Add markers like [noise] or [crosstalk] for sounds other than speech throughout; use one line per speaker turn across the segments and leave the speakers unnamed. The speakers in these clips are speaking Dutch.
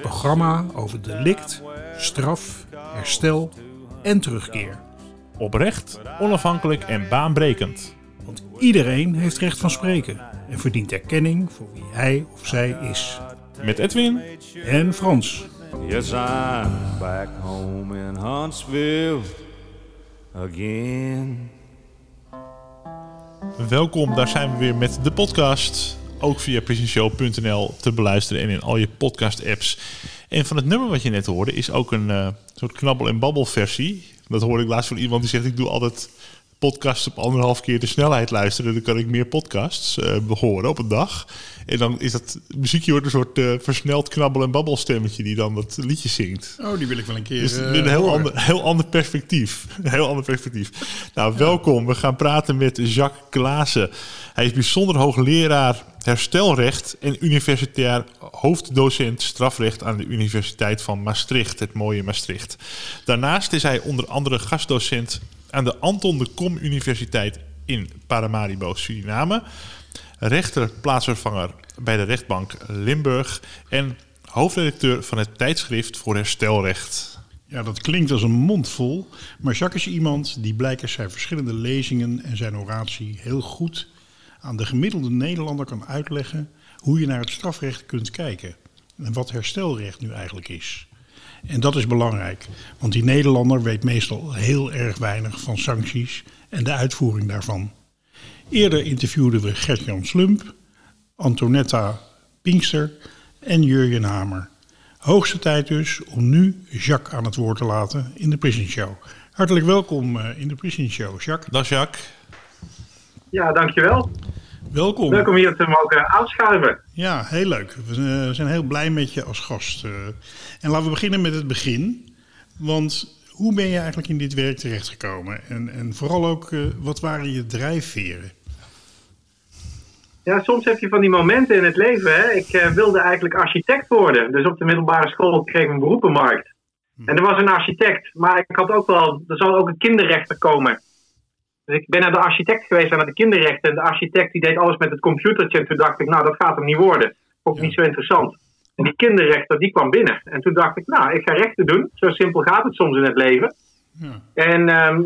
programma over delict, straf, herstel en terugkeer.
Oprecht, onafhankelijk en baanbrekend.
Want iedereen heeft recht van spreken en verdient erkenning voor wie hij of zij is.
Met Edwin
En Frans.
Yes, I'm back home in Huntsville again.
Welkom, daar zijn we weer met de podcast. Ook via prisonshow.nl te beluisteren en in al je podcast-apps. En van het nummer wat je net hoorde is ook een eh, soort knabbel- en babbel versie. Dat hoorde ik laatst van iemand die zegt: Ik doe altijd podcasts op anderhalf keer de snelheid luisteren. Dan kan ik meer podcasts eh horen op een dag. En dan is dat muziekje wordt een soort eh, versneld knabbel- en babbelstemmetje die dan dat liedje zingt.
Oh, die wil ik wel een keer
Dus een heel ander, heel ander perspectief. [laughs] Een heel ander perspectief. Nou, welkom. We gaan praten met Jacques Klaassen. Hij is bijzonder hoogleraar herstelrecht en universitair hoofddocent strafrecht aan de Universiteit van Maastricht, het mooie Maastricht. Daarnaast is hij onder andere gastdocent aan de Anton de Kom Universiteit in Paramaribo, Suriname. Rechter plaatsvervanger bij de rechtbank Limburg en hoofdredacteur van het tijdschrift voor herstelrecht.
Ja, dat klinkt als een mond vol. Maar Jacques is iemand die blijkens zijn verschillende lezingen en zijn oratie heel goed aan de gemiddelde Nederlander kan uitleggen hoe je naar het strafrecht kunt kijken. En wat herstelrecht nu eigenlijk is. En dat is belangrijk, want die Nederlander weet meestal heel erg weinig van sancties en de uitvoering daarvan. Eerder interviewden we Gert-Jan Slump, Antonetta Pinkster en Jurjen Hamer. Hoogste tijd dus om nu Jacques aan het woord te laten in de Prison Show. Hartelijk welkom eh, in de Prison Show, Jacques.
Is Jacques.
Ja, dankjewel.
Welkom.
Leuk om hier te mogen aanschuiven.
Ja, heel leuk. We zijn, eh, zijn heel blij met je als gast. eh. En laten we beginnen met het begin. Want hoe ben je eigenlijk in dit werk terechtgekomen? En, en vooral ook, eh, wat waren je drijfveren?
Ja, soms heb je van die momenten in het leven. Hè? Ik wilde eigenlijk architect worden. Dus op de middelbare school kreeg ik een beroepenmarkt. En er was een architect, maar ik had ook wel, er zal ook een kinderrechter komen. Dus ik ben naar de architect geweest en naar de kinderrechter. En de architect die deed alles met het computertje. En toen dacht ik, nou dat gaat hem niet worden. Ook niet zo interessant. En die kinderrechter die kwam binnen. En toen dacht ik, nou ik ga rechten doen. Zo simpel gaat het soms in het leven.
Ja.
En ehm,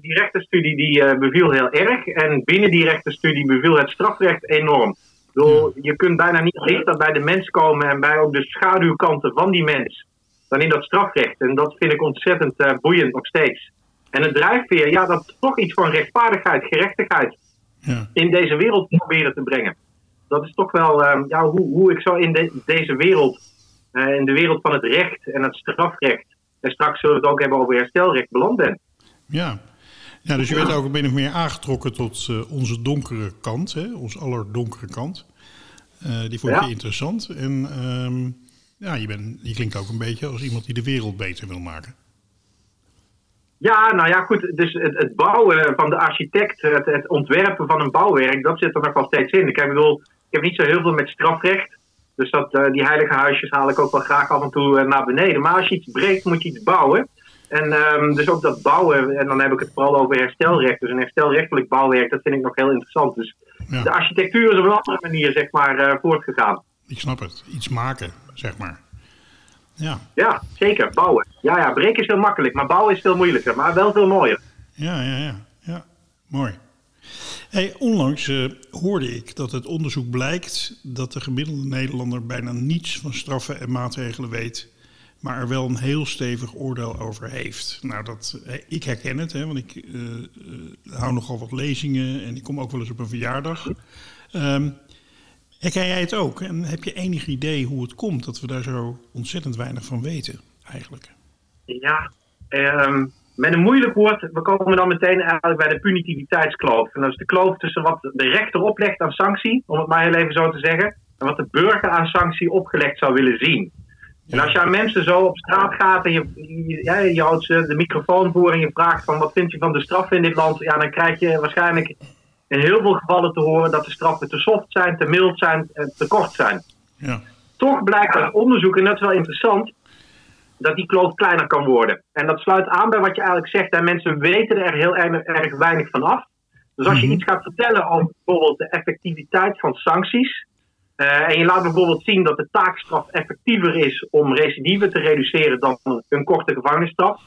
die rechtenstudie die, eh, beviel heel erg. En binnen die rechtenstudie beviel het strafrecht enorm. Bedoel, Je kunt bijna niet dichter bij de mens komen en bij ook de schaduwkanten van die mens dan in dat strafrecht. En dat vind ik ontzettend eh, boeiend nog steeds. En het drijfveer, ja, dat toch iets van rechtvaardigheid, gerechtigheid
Ja.
in deze wereld proberen te brengen. Dat is toch wel ehm, ja, hoe, hoe ik zo in de- deze wereld, eh, in de wereld van het recht en het strafrecht, en straks zullen we het ook hebben over herstelrecht, beland ben.
Ja. ja, dus je werd ook min of meer aangetrokken tot eh, onze donkere kant, hè? onze allerdonkere kant. Eh, die vond
Ja.
je interessant. En ehm, ja, je, bent, je klinkt ook een beetje als iemand die de wereld beter wil maken.
Ja, nou ja, goed. Dus het, het bouwen van de architect, het, het ontwerpen van een bouwwerk, dat zit er nog wel steeds in. Ik, heb, bedoel, ik heb niet zo heel veel met strafrecht. Dus dat, eh, die heilige huisjes haal ik ook wel graag af en toe eh, naar beneden. Maar als je iets breekt, moet je iets bouwen. En ehm, dus ook dat bouwen, en dan heb ik het vooral over herstelrecht. Dus een herstelrechtelijk bouwwerk, dat vind ik nog heel interessant. Dus
Ja.
de architectuur is op een andere manier, zeg maar, eh, voortgegaan.
Ik snap het. Iets maken, zeg maar. Ja,
Ja, zeker. Bouwen. Ja, ja, breken is heel makkelijk, maar bouwen is veel moeilijker. Maar wel veel mooier.
ja, ja, ja. ja. Mooi. Hey, onlangs eh, hoorde ik dat het onderzoek blijkt dat de gemiddelde Nederlander bijna niets van straffen en maatregelen weet, maar er wel een heel stevig oordeel over heeft. Nou, dat, eh, ik herken het, hè, want ik eh, hou nogal wat lezingen en ik kom ook wel eens op een verjaardag. Ehm, herken jij het ook? En heb je enig idee hoe het komt dat we daar zo ontzettend weinig van weten, eigenlijk?
Ja, ehm, met een moeilijk woord, we komen dan meteen eigenlijk bij de punitiviteitskloof. En dat is de kloof tussen wat de rechter oplegt aan sanctie, om het maar heel even zo te zeggen, en wat de burger aan sanctie opgelegd zou willen zien. En als je aan mensen zo op straat gaat en je, je, je houdt ze de microfoon voor en je vraagt van wat vind je van de straffen in dit land, ja, dan krijg je waarschijnlijk in heel veel gevallen te horen dat de straffen te soft zijn, te mild zijn, en te kort zijn.
Ja.
Toch blijkt uit onderzoek, en dat is wel interessant, dat die kloof kleiner kan worden. En dat sluit aan bij wat je eigenlijk zegt. En mensen weten er heel erg, erg weinig van af. Dus als je
Mhm.
iets gaat vertellen over bijvoorbeeld de effectiviteit van sancties. eh, en je laat bijvoorbeeld zien dat de taakstraf effectiever is om recidive te reduceren dan een korte gevangenisstraf.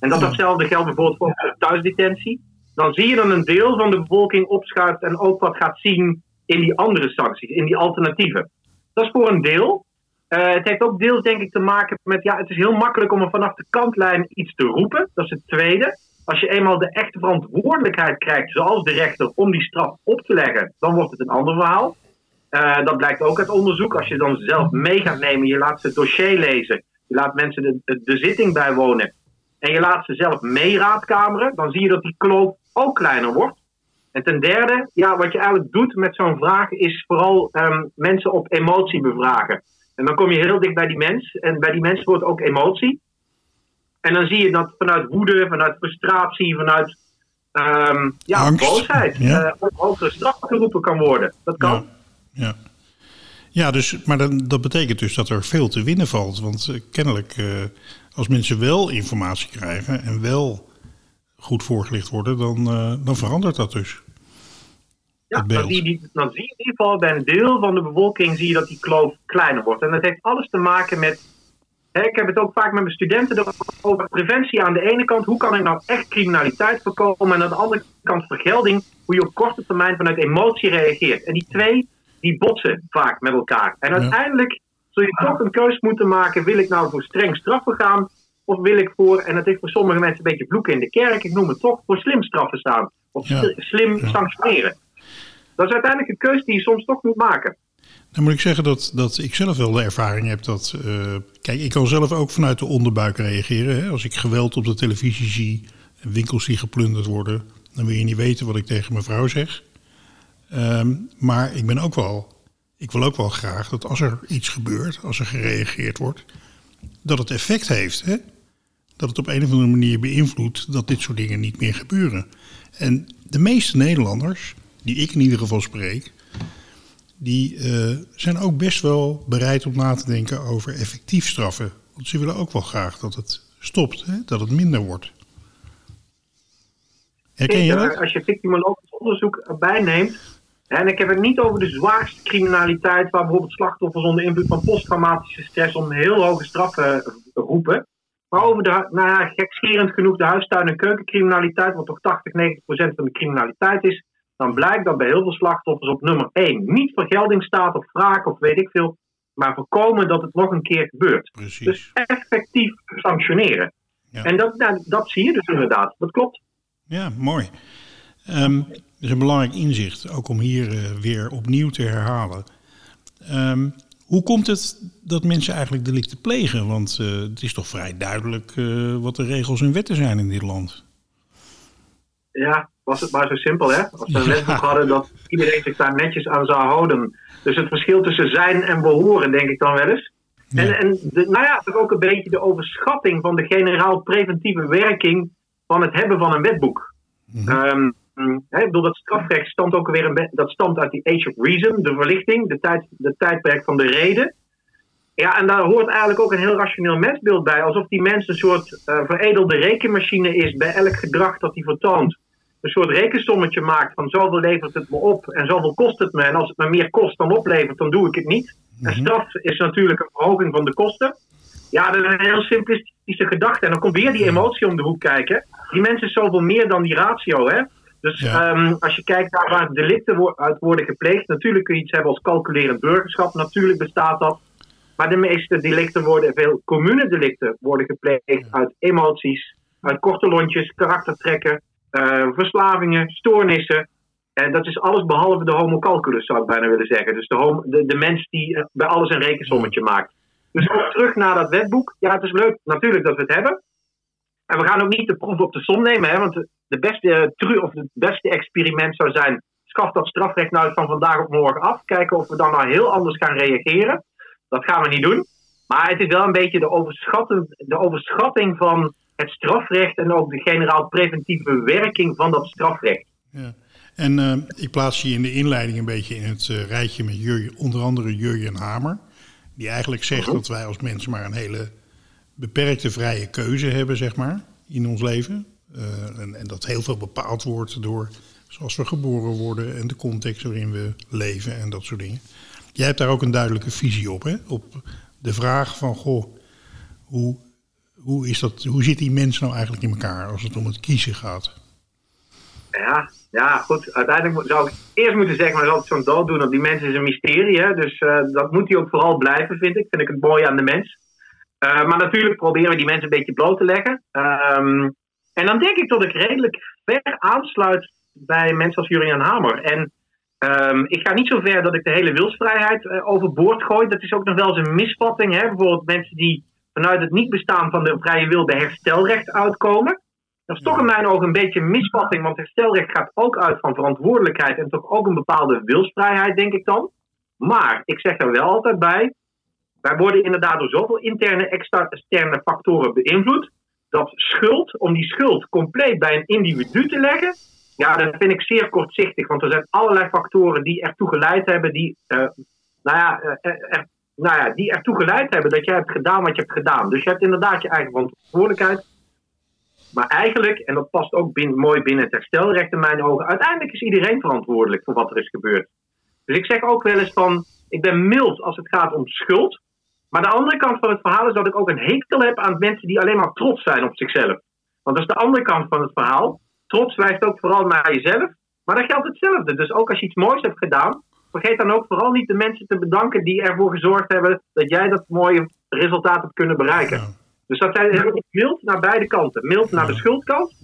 En dat datzelfde geldt bijvoorbeeld voor thuisdetentie. Dan zie je dat een deel van de bevolking opschuift en ook wat gaat zien in die andere sancties, in die alternatieven. Dat is voor een deel. Eh, het heeft ook deels denk ik te maken met, ja, het is heel makkelijk om er vanaf de kantlijn iets te roepen. Dat is het tweede. Als je eenmaal de echte verantwoordelijkheid krijgt, zoals de rechter, om die straf op te leggen, dan wordt het een ander verhaal. Eh, dat blijkt ook uit onderzoek. Als je dan zelf mee gaat nemen, je laat ze het dossier lezen, je laat mensen de, de, de zitting bijwonen en je laat ze zelf meeraadkameren, dan zie je dat die kloof ook kleiner wordt. En ten derde, ja, wat je eigenlijk doet met zo'n vraag is vooral ehm, mensen op emotie bevragen. En dan kom je heel dicht bij die mens. En bij die mens wordt ook emotie. En dan zie je dat vanuit woede, vanuit frustratie, vanuit ehm, ja,
Angst,
boosheid
ja.
eh, op hogere straf geroepen kan worden. Dat kan.
Ja, ja. ja dus, maar dan, dat betekent dus dat er veel te winnen valt. Want eh, kennelijk, eh, als mensen wel informatie krijgen en wel goed voorgelicht worden, dan, eh, dan verandert dat dus.
Ja, dan, zie je dan zie je in ieder geval bij een deel van de bevolking zie je dat die kloof kleiner wordt. En dat heeft alles te maken met. Hè, ik heb het ook vaak met mijn studenten over preventie aan de ene kant. Hoe kan ik nou echt criminaliteit voorkomen? En aan de andere kant vergelding. Hoe je op korte termijn vanuit emotie reageert. En die twee, die botsen vaak met elkaar. En uiteindelijk zul je toch een keus moeten maken. Wil ik nou voor streng straffen gaan? Of wil ik voor, en dat is voor sommige mensen een beetje vloeken in de kerk. Ik noem het toch, voor slim straffen staan. Of
Ja.
slim
Ja.
sanctioneren. Dat is uiteindelijk een keuze die je soms toch moet maken.
Dan moet ik zeggen dat, dat ik zelf wel de ervaring heb dat. eh, kijk, ik kan zelf ook vanuit de onderbuik reageren. Hè? Als ik geweld op de televisie zie, winkels die geplunderd worden, dan wil je niet weten wat ik tegen mijn vrouw zeg. Ehm, maar ik ben ook wel. Ik wil ook wel graag dat als er iets gebeurt, als er gereageerd wordt, dat het effect heeft. Hè? Dat het op een of andere manier beïnvloedt dat dit soort dingen niet meer gebeuren. En de meeste Nederlanders, die ik in ieder geval spreek, die eh, zijn ook best wel bereid om na te denken over effectief straffen. Want ze willen ook wel graag dat het stopt, hè? dat het minder wordt. Herken je dat?
Als je victimologisch onderzoek erbij neemt. En ik heb het niet over de zwaarste criminaliteit, waar bijvoorbeeld slachtoffers onder invloed van posttraumatische stress om heel hoge straffen roepen. Maar over de, nou ja, gekscherend genoeg, de huistuin- en keukencriminaliteit, wat toch 80, 90 procent van de criminaliteit is. Dan blijkt dat bij heel veel slachtoffers op nummer 1 niet vergelding staat of wraak of weet ik veel. Maar voorkomen dat het nog een keer gebeurt.
Precies.
Dus effectief sanctioneren.
Ja.
En dat, nou, dat zie je dus inderdaad. Dat klopt.
Ja, mooi. Ehm dat is een belangrijk inzicht, ook om hier eh, weer opnieuw te herhalen. Ehm, hoe komt het dat mensen eigenlijk delicten plegen? Want eh, het is toch vrij duidelijk eh, wat de regels en wetten zijn in dit land.
Ja, was het maar zo simpel, hè? Als we een
Ja.
wetboek hadden dat iedereen zich daar netjes aan zou houden. Dus het verschil tussen zijn en behoren, denk ik dan wel eens. En, en de, nou ja, toch ook een beetje de overschatting van de generaal preventieve werking van het hebben van een wetboek. Ehm, hè, ik bedoel, dat strafrecht stamt ook weer een dat stamt uit die Age of Reason, de verlichting, de, tijd, de tijdperk van de reden. Ja, en daar hoort eigenlijk ook een heel rationeel mensbeeld bij. Alsof die mens een soort eh, veredelde rekenmachine is bij elk gedrag dat hij vertoont. Een soort rekensommetje maakt van zoveel levert het me op en zoveel kost het me. En als het me meer kost dan oplevert, dan doe ik het niet. En straf is natuurlijk een verhoging van de kosten. Ja, dat is een heel simplistische gedachte. En dan komt weer die emotie om de hoek kijken. Die mensen is zoveel meer dan die ratio, hè? Dus
Ja.
ehm, als je kijkt naar waar delicten wo- uit worden gepleegd, natuurlijk kun je iets hebben als calculerend burgerschap. Natuurlijk bestaat dat. Maar de meeste delicten worden, veel communedelicten worden gepleegd uit emoties, uit korte lontjes, karaktertrekken, eh, verslavingen, stoornissen. En dat is alles behalve de homo calculus, zou ik bijna willen zeggen. Dus de, de mens die eh, bij alles een rekensommetje maakt. Dus ook terug naar dat wetboek. Ja, het is leuk natuurlijk dat we het hebben. En we gaan ook niet de proef op de som nemen, hè, want de- beste eh, tru of het beste experiment zou zijn: schaf dat strafrecht nou van vandaag op morgen af. Kijken of we dan nou heel anders gaan reageren. Dat gaan we niet doen. Maar het is wel een beetje de, overschatting, de overschatting van het strafrecht en ook de generaal preventieve werking van dat strafrecht.
Ja. En uh, ik plaats je in de inleiding een beetje in het uh, rijtje met Jurje, onder andere Jurjen Hamer. Die eigenlijk zegt dat wij als mensen maar een hele beperkte vrije keuze hebben, zeg maar, in ons leven. Uh, en, en, dat heel veel bepaald wordt door zoals we geboren worden en de context waarin we leven en dat soort dingen. Jij hebt daar ook een duidelijke visie op, hè? Op de vraag van, goh, hoe, hoe, is dat, hoe zit die mens nou eigenlijk in elkaar als het om het kiezen gaat?
Ja, ja, goed. Uiteindelijk zou ik eerst moeten zeggen, maar dat het zo'n dood doen op die mens is een mysterie. Hè? Dus uh, dat moet hij ook vooral blijven, vind ik. Vind ik het mooi aan de mens. Uh, maar natuurlijk proberen we die mensen een beetje bloot te leggen. Um, en dan denk ik dat ik redelijk ver aansluit bij mensen als Jurian Hamer. En um, ik ga niet zo ver dat ik de hele wilsvrijheid uh, overboord gooi. Dat is ook nog wel eens een misvatting. Hè? Bijvoorbeeld mensen die vanuit het niet bestaan van de vrije wil bij herstelrecht uitkomen. Dat is toch in mijn ogen een beetje een misvatting, want herstelrecht gaat ook uit van verantwoordelijkheid en toch ook een bepaalde wilsvrijheid, denk ik dan. Maar ik zeg er wel altijd bij, wij worden inderdaad door zoveel interne, externe factoren beïnvloed, dat schuld, om die schuld compleet bij een individu te leggen, ja, dat vind ik zeer kortzichtig. Want er zijn allerlei factoren die ertoe geleid hebben, die, uh, nou ja, uh, er, nou ja, die ertoe geleid hebben dat jij hebt gedaan wat je hebt gedaan. Dus je hebt inderdaad je eigen verantwoordelijkheid. Maar eigenlijk, en dat past ook mooi binnen het herstelrecht in mijn ogen, uiteindelijk is iedereen verantwoordelijk voor wat er is gebeurd. Dus ik zeg ook wel eens van, ik ben mild als het gaat om schuld. Maar de andere kant van het verhaal is dat ik ook een hekel heb aan mensen die alleen maar trots zijn op zichzelf. Want dat is de andere kant van het verhaal. Trots wijst ook vooral naar jezelf. Maar dat geldt hetzelfde. Dus ook als je iets moois hebt gedaan, vergeet dan ook vooral niet de mensen te bedanken die ervoor gezorgd hebben dat jij dat mooie resultaat hebt kunnen bereiken. Ja. Dus dat zijn heel mild naar beide kanten. Mild naar de schuldkant,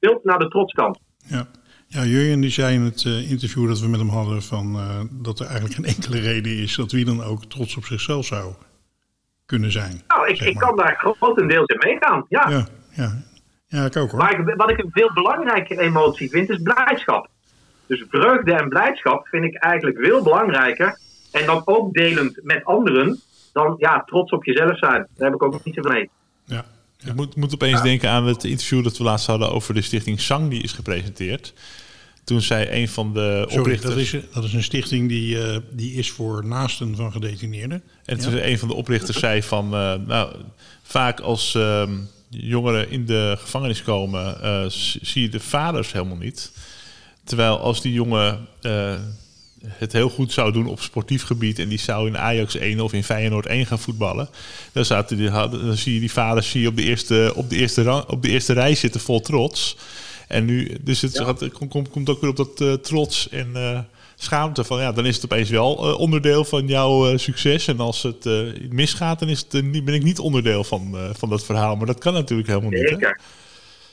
mild naar de trotskant.
Ja. Ja, Jurjen die zei in het uh, interview dat we met hem hadden van, uh, dat er eigenlijk geen enkele reden is dat wie dan ook trots op zichzelf zou kunnen zijn.
Nou, ik, ik kan daar grotendeels in meegaan, ja.
ja. Ja, ja. ik ook hoor.
Maar ik, wat ik een veel belangrijker emotie vind is blijdschap. Dus vreugde en blijdschap vind ik eigenlijk veel belangrijker. En dan ook delend met anderen dan ja, trots op jezelf zijn. Daar heb ik ook niet zo mee.
Ja. Ik moet, moet opeens denken aan het interview dat we laatst hadden over de stichting Sang die is gepresenteerd. Toen zei een van de
Sorry,
oprichters...
Dat is, dat is een stichting die, uh, die is voor naasten van gedetineerden.
En toen ja. een van de oprichters zei van... Uh, nou, vaak als uh, jongeren in de gevangenis komen... Uh, zie je de vaders helemaal niet. Terwijl als die jongen het heel goed zou doen op sportief gebied en die zou in Ajax 1 of in Feyenoord 1 gaan voetballen, dan, zaten die, dan zie je die vaders zie je op, de eerste, op, de eerste rang, op de eerste rij zitten vol trots. En nu, dus het, ja. gaat, komt, komt ook weer op dat uh, trots en uh, schaamte van ja, dan is het opeens wel uh, onderdeel van jouw succes. En als het misgaat, dan is het, ben ik niet onderdeel van, van dat verhaal. Maar dat kan natuurlijk helemaal niet.
Zeker.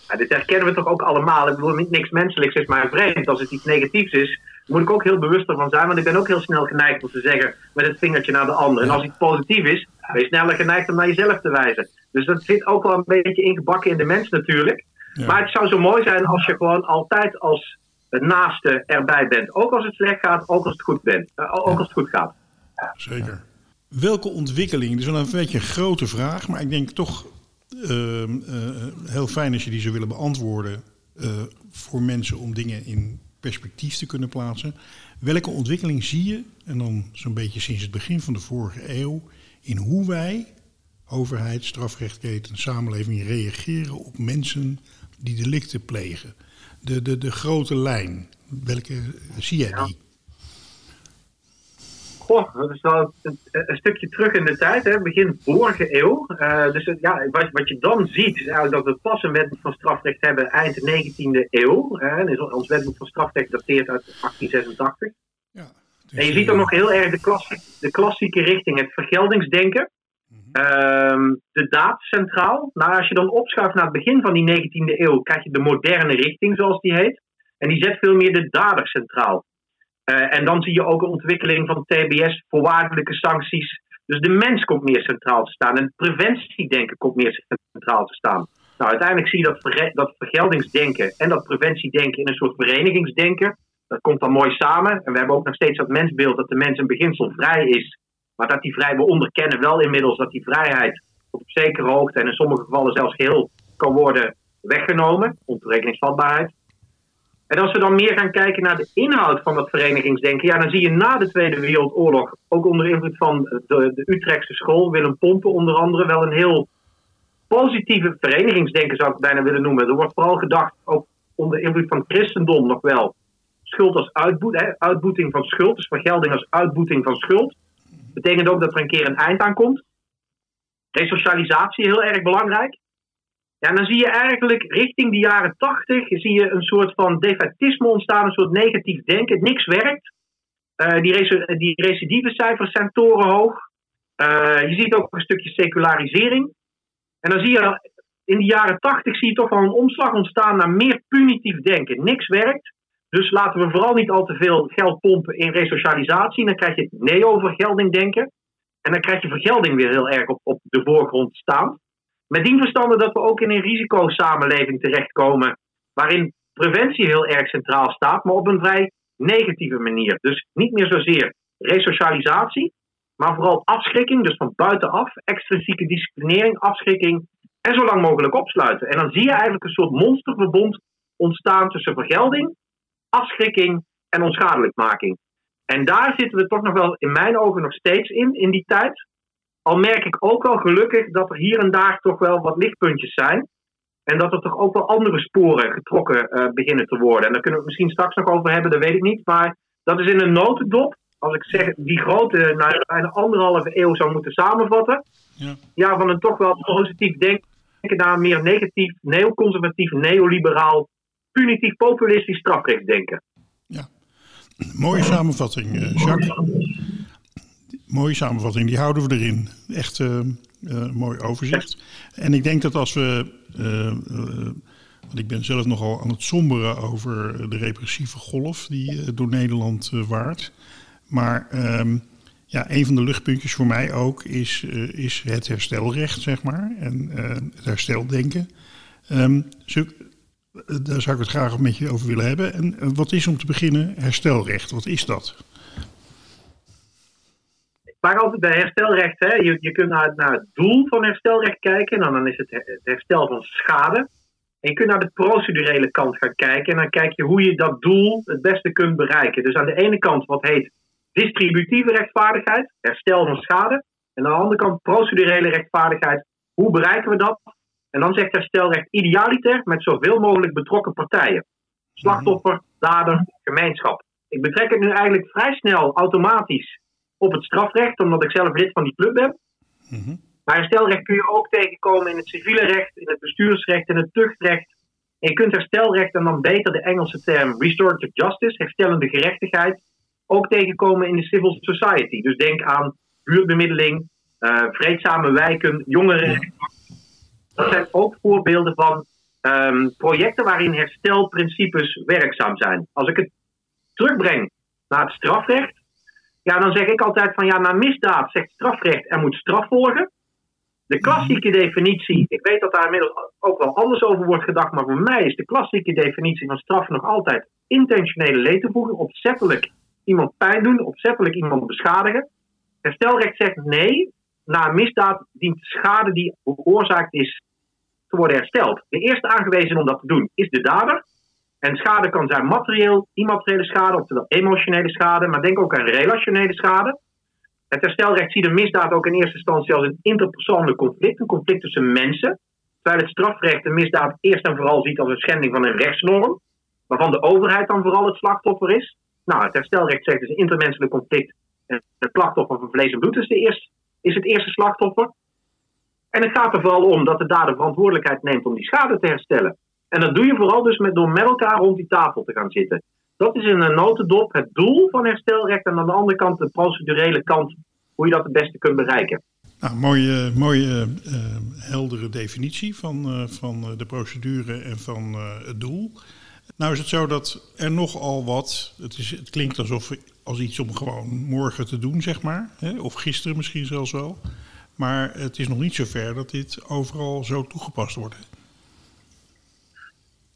Ja, dit herkennen we toch ook allemaal. Ik bedoel, niks menselijks is maar vreemd. Als het iets negatiefs is, moet ik ook heel bewust ervan zijn. Want ik ben ook heel snel geneigd om te zeggen met het vingertje naar de ander. En als iets positief is, ben je sneller geneigd om naar jezelf te wijzen. Dus dat zit ook wel een beetje ingebakken in de mens natuurlijk. Ja. Maar het zou zo mooi zijn als je gewoon altijd als naaste erbij bent. Ook als het slecht gaat, ook als het goed, bent, uh, ook als het goed gaat.
Zeker. Welke ontwikkeling, dat is wel een beetje een grote vraag, maar ik denk toch uh, uh, heel fijn als je die zou willen beantwoorden uh, voor mensen om dingen in perspectief te kunnen plaatsen. Welke ontwikkeling zie je, en dan zo'n beetje sinds het begin van de vorige eeuw, in hoe wij, overheid, strafrechtketen, samenleving, reageren op mensen die delicten plegen? De, de, de grote lijn, welke zie jij die?
Goh, dat is wel een, een, stukje terug in de tijd, hè, begin vorige eeuw. Uh, dus ja, wat, wat je dan ziet, is eigenlijk dat we pas een wetboek van strafrecht hebben eind 19e eeuw. Dus ons wetboek van strafrecht dateert uit 1886. Ja, en je ziet dan nog heel erg de, klassie, de klassieke richting, het vergeldingsdenken. -hmm. de daad centraal. Nou, als je dan opschuift naar het begin van die 19e eeuw, krijg je de moderne richting, zoals die heet. En die zet veel meer de dader centraal. Uh, en dan zie je ook een ontwikkeling van TBS, voorwaardelijke sancties. Dus de mens komt meer centraal te staan en preventiedenken komt meer centraal te staan. Nou, uiteindelijk zie je dat, dat vergeldingsdenken en dat preventiedenken in een soort verenigingsdenken. Dat komt dan mooi samen. En we hebben ook nog steeds dat mensbeeld dat de mens in beginsel vrij is, maar dat die vrij, we onderkennen wel inmiddels dat die vrijheid op zekere hoogte en in sommige gevallen zelfs geheel kan worden weggenomen, ontoerekeningsvatbaarheid. En als we dan meer gaan kijken naar de inhoud van dat verenigingsdenken, ja, dan zie je na de Tweede Wereldoorlog, ook onder invloed van de, de Utrechtse school, Willem Pompen onder andere, wel een heel positieve verenigingsdenken zou ik bijna willen noemen. Er wordt vooral gedacht, ook onder invloed van christendom nog wel, schuld als uitboet, hè, uitboeting van schuld, dus vergelding als uitboeting van schuld. Betekent ook dat er een keer een eind aan komt. Resocialisatie heel erg belangrijk. Ja, dan zie je eigenlijk richting de jaren tachtig zie je een soort van defetisme ontstaan, een soort negatief denken. Niks werkt. Uh, die, die recidivecijfers zijn torenhoog. Uh, je ziet ook een stukje secularisering. En dan zie je in de jaren tachtig zie je toch wel een omslag ontstaan naar meer punitief denken. Niks werkt. Dus laten we vooral niet al te veel geld pompen in resocialisatie. Dan krijg je neo-vergelding denken. En dan krijg je vergelding weer heel erg op, op de voorgrond staan. Met die verstande dat we ook in een risicosamenleving terechtkomen. Waarin preventie heel erg centraal staat, maar op een vrij negatieve manier. Dus niet meer zozeer resocialisatie, maar vooral afschrikking, dus van buitenaf, extrinsieke disciplinering, afschrikking en zo lang mogelijk opsluiten. En dan zie je eigenlijk een soort monsterverbond ontstaan tussen vergelding, afschrikking en onschadelijkmaking. En daar zitten we toch nog wel in mijn ogen nog steeds in, in die tijd. Al merk ik ook wel gelukkig dat er hier en daar toch wel wat lichtpuntjes zijn. En dat er toch ook wel andere sporen getrokken uh, beginnen te worden. En daar kunnen we het misschien straks nog over hebben, dat weet ik niet. Maar dat is in een notendop. Als ik zeg die grote, naar bijna anderhalve eeuw zou moeten samenvatten. Ja. ja, van een toch wel positief denken naar meer negatief, neoconservatief, neoliberaal, punitief, populistisch strafrechtsdenken.
Ja, mooie samenvatting, uh, Jacques. Mooie samenvatting, die houden we erin. Echt uh, uh, mooi overzicht. En ik denk dat als we. Want ik ben zelf nogal aan het somberen over de repressieve golf die door Nederland waart. Maar um, ja, een van de luchtpuntjes voor mij ook is, is het herstelrecht, zeg maar. En het hersteldenken. Um, daar zou ik het graag met je over willen hebben. En wat is om te beginnen herstelrecht? Wat is dat?
Maar altijd bij herstelrecht, hè, je, je kunt naar, naar het doel van herstelrecht kijken. En dan is het, het herstel van schade. En je kunt naar de procedurele kant gaan kijken. En dan kijk je hoe je dat doel het beste kunt bereiken. Dus aan de ene kant wat heet distributieve rechtvaardigheid, herstel van schade. En aan de andere kant procedurele rechtvaardigheid. Hoe bereiken we dat? En dan zegt herstelrecht idealiter met zoveel mogelijk betrokken partijen. Slachtoffer, dader, gemeenschap. Ik betrek het nu eigenlijk vrij snel automatisch op het strafrecht, omdat ik zelf lid van die club ben. Mm Maar herstelrecht kun je ook tegenkomen in het civiele recht, in het bestuursrecht, in het tuchtrecht. En je kunt herstelrecht, en dan beter de Engelse term restorative justice, herstellende gerechtigheid, ook tegenkomen in de civil society. Dus denk aan buurtbemiddeling, uh, vreedzame wijken, jongeren. Dat zijn ook voorbeelden van um, projecten waarin herstelprincipes werkzaam zijn. Als ik het terugbreng naar het strafrecht, ja, dan zeg ik altijd van ja, na misdaad zegt strafrecht er moet straf volgen. De klassieke definitie, ik weet dat daar inmiddels ook wel anders over wordt gedacht, maar voor mij is de klassieke definitie van straf nog altijd intentionele leed toevoegen, opzettelijk iemand pijn doen, opzettelijk iemand beschadigen. Herstelrecht zegt nee, na misdaad dient de schade die veroorzaakt is te worden hersteld. De eerste aangewezen om dat te doen is de dader. En schade kan zijn materieel, immateriële schade, oftewel emotionele schade, maar denk ook aan relationele schade. Het herstelrecht ziet een misdaad ook in eerste instantie als een interpersoonlijk conflict, een conflict tussen mensen. Terwijl het strafrecht een misdaad eerst en vooral ziet als een schending van een rechtsnorm, waarvan de overheid dan vooral het slachtoffer is. Nou, het herstelrecht zegt dus een intermenselijk conflict. En het slachtoffer van vlees en bloed is, de eerste, is het eerste slachtoffer. En het gaat er vooral om dat de dader verantwoordelijkheid neemt om die schade te herstellen. En dat doe je vooral dus met, door met elkaar rond die tafel te gaan zitten. Dat is in een notendop het doel van herstelrecht. En aan de andere kant de procedurele kant, hoe je dat het beste kunt bereiken.
Nou, mooie, mooie uh, heldere definitie van, uh, van de procedure en van het doel. Nou is het zo dat er nogal wat, het, is, het klinkt alsof als iets om gewoon morgen te doen, zeg maar. Hè, of gisteren misschien zelfs wel. Maar het is nog niet zover dat dit overal zo toegepast wordt.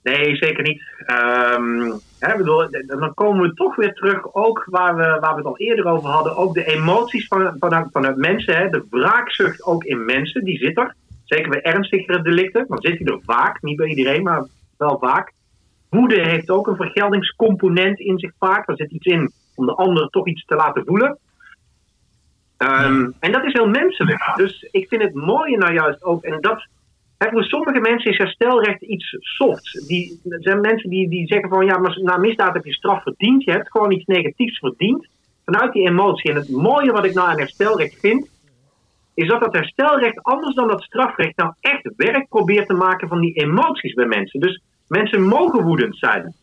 Nee, zeker niet. Ehm, hè, bedoel, dan komen we toch weer terug, ook waar we, waar we het al eerder over hadden, ook de emoties van, van, van het mensen, hè, de wraakzucht ook in mensen, die zit er. Zeker bij ernstigere delicten, dan zit die er vaak, niet bij iedereen, maar wel vaak. Woede heeft ook een vergeldingscomponent in zich vaak. Er zit iets in om de ander toch iets te laten voelen. Ehm, en dat is heel menselijk. Dus ik vind het mooie nou juist ook, en dat voor sommige mensen is herstelrecht iets softs. Die, er zijn mensen die, die zeggen van ja, maar na misdaad heb je straf verdiend. Je hebt gewoon iets negatiefs verdiend. Vanuit die emotie. En het mooie wat ik nou aan herstelrecht vind, is dat dat herstelrecht anders dan dat strafrecht nou echt werk probeert te maken van die emoties bij mensen. Dus mensen mogen woedend zijn.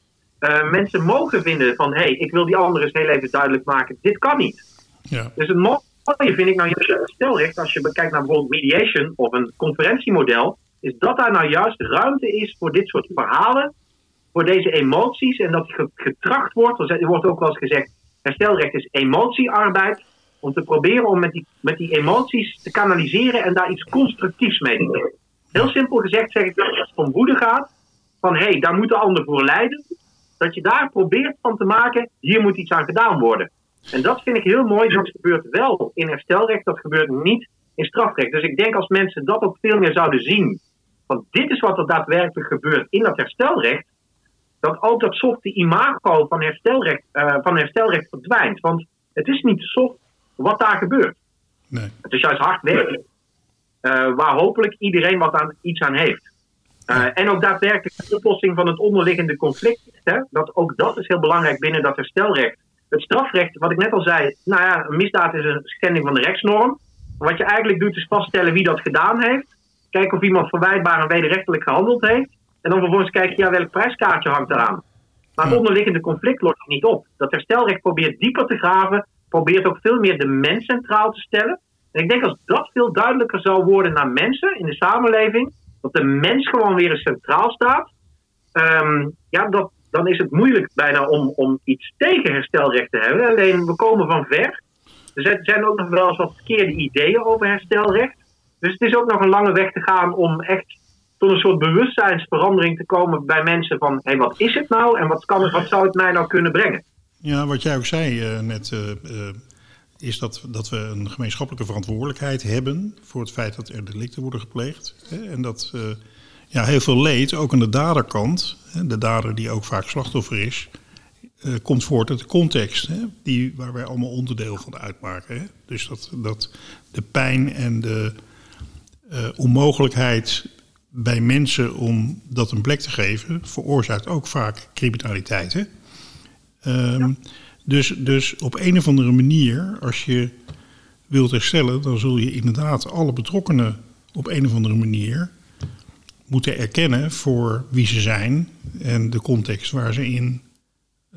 Uh, mensen mogen vinden van hé, hey, ik wil die anderen eens heel even duidelijk maken. Dit kan niet. Ja. Dus het mooie vind ik nou juist herstelrecht, als je bekijkt naar bijvoorbeeld mediation of een conferentiemodel, is dat daar nou juist ruimte is voor dit soort verhalen, voor deze emoties en dat getracht wordt, er wordt ook wel eens gezegd, herstelrecht is emotiearbeid, om te proberen om met die, met die emoties te kanaliseren en daar iets constructiefs mee te doen. Heel simpel gezegd zeg ik dat als het om woede gaat, van hé, hey, daar moet de ander voor lijden, dat je daar probeert van te maken, hier moet iets aan gedaan worden. En dat vind ik heel mooi, dat gebeurt wel in herstelrecht, dat gebeurt niet in strafrecht. Dus ik denk als mensen dat ook veel meer zouden zien, want dit is wat er daadwerkelijk gebeurt in dat herstelrecht. Dat ook dat softe imago van herstelrecht, uh, van herstelrecht verdwijnt. Want het is niet soft wat daar gebeurt. Nee. Het is juist hard werken. Uh, waar hopelijk iedereen wat aan, iets aan heeft. Uh, en ook daadwerkelijk de oplossing van het onderliggende conflict. Hè, dat, ook dat is heel belangrijk binnen dat herstelrecht. Het strafrecht, wat ik net al zei, nou ja, een misdaad is een schending van de rechtsnorm. Wat je eigenlijk doet is vaststellen wie dat gedaan heeft. Kijken of iemand verwijtbaar en wederrechtelijk gehandeld heeft. En dan vervolgens kijken, ja, welk prijskaartje hangt eraan. Maar het onderliggende conflict lost niet op. Dat herstelrecht probeert dieper te graven, probeert ook veel meer de mens centraal te stellen. En ik denk als dat veel duidelijker zou worden naar mensen in de samenleving, dat de mens gewoon weer centraal staat, um, ja, dat, dan is het moeilijk bijna om, om iets tegen herstelrecht te hebben. Alleen we komen van ver. Er zijn ook nog wel eens wat verkeerde ideeën over herstelrecht. Dus het is ook nog een lange weg te gaan om echt tot een soort bewustzijnsverandering te komen bij mensen van hé, wat is het nou en wat, kan wat zou het mij nou kunnen brengen?
Ja, wat jij ook zei uh, net, uh, uh, is dat, dat we een gemeenschappelijke verantwoordelijkheid hebben voor het feit dat er delicten worden gepleegd. Hè, en dat ja, heel veel leed, ook aan de daderkant, hè, de dader die ook vaak slachtoffer is, komt voort uit de context, hè, die, waar wij allemaal onderdeel van uitmaken. Hè. Dus dat, dat de pijn en de uh, onmogelijkheid bij mensen om dat een plek te geven, veroorzaakt ook vaak criminaliteit. Hè? Um, dus, dus op een of andere manier, als je wilt herstellen, dan zul je inderdaad alle betrokkenen op een of andere manier moeten erkennen voor wie ze zijn en de context waar ze in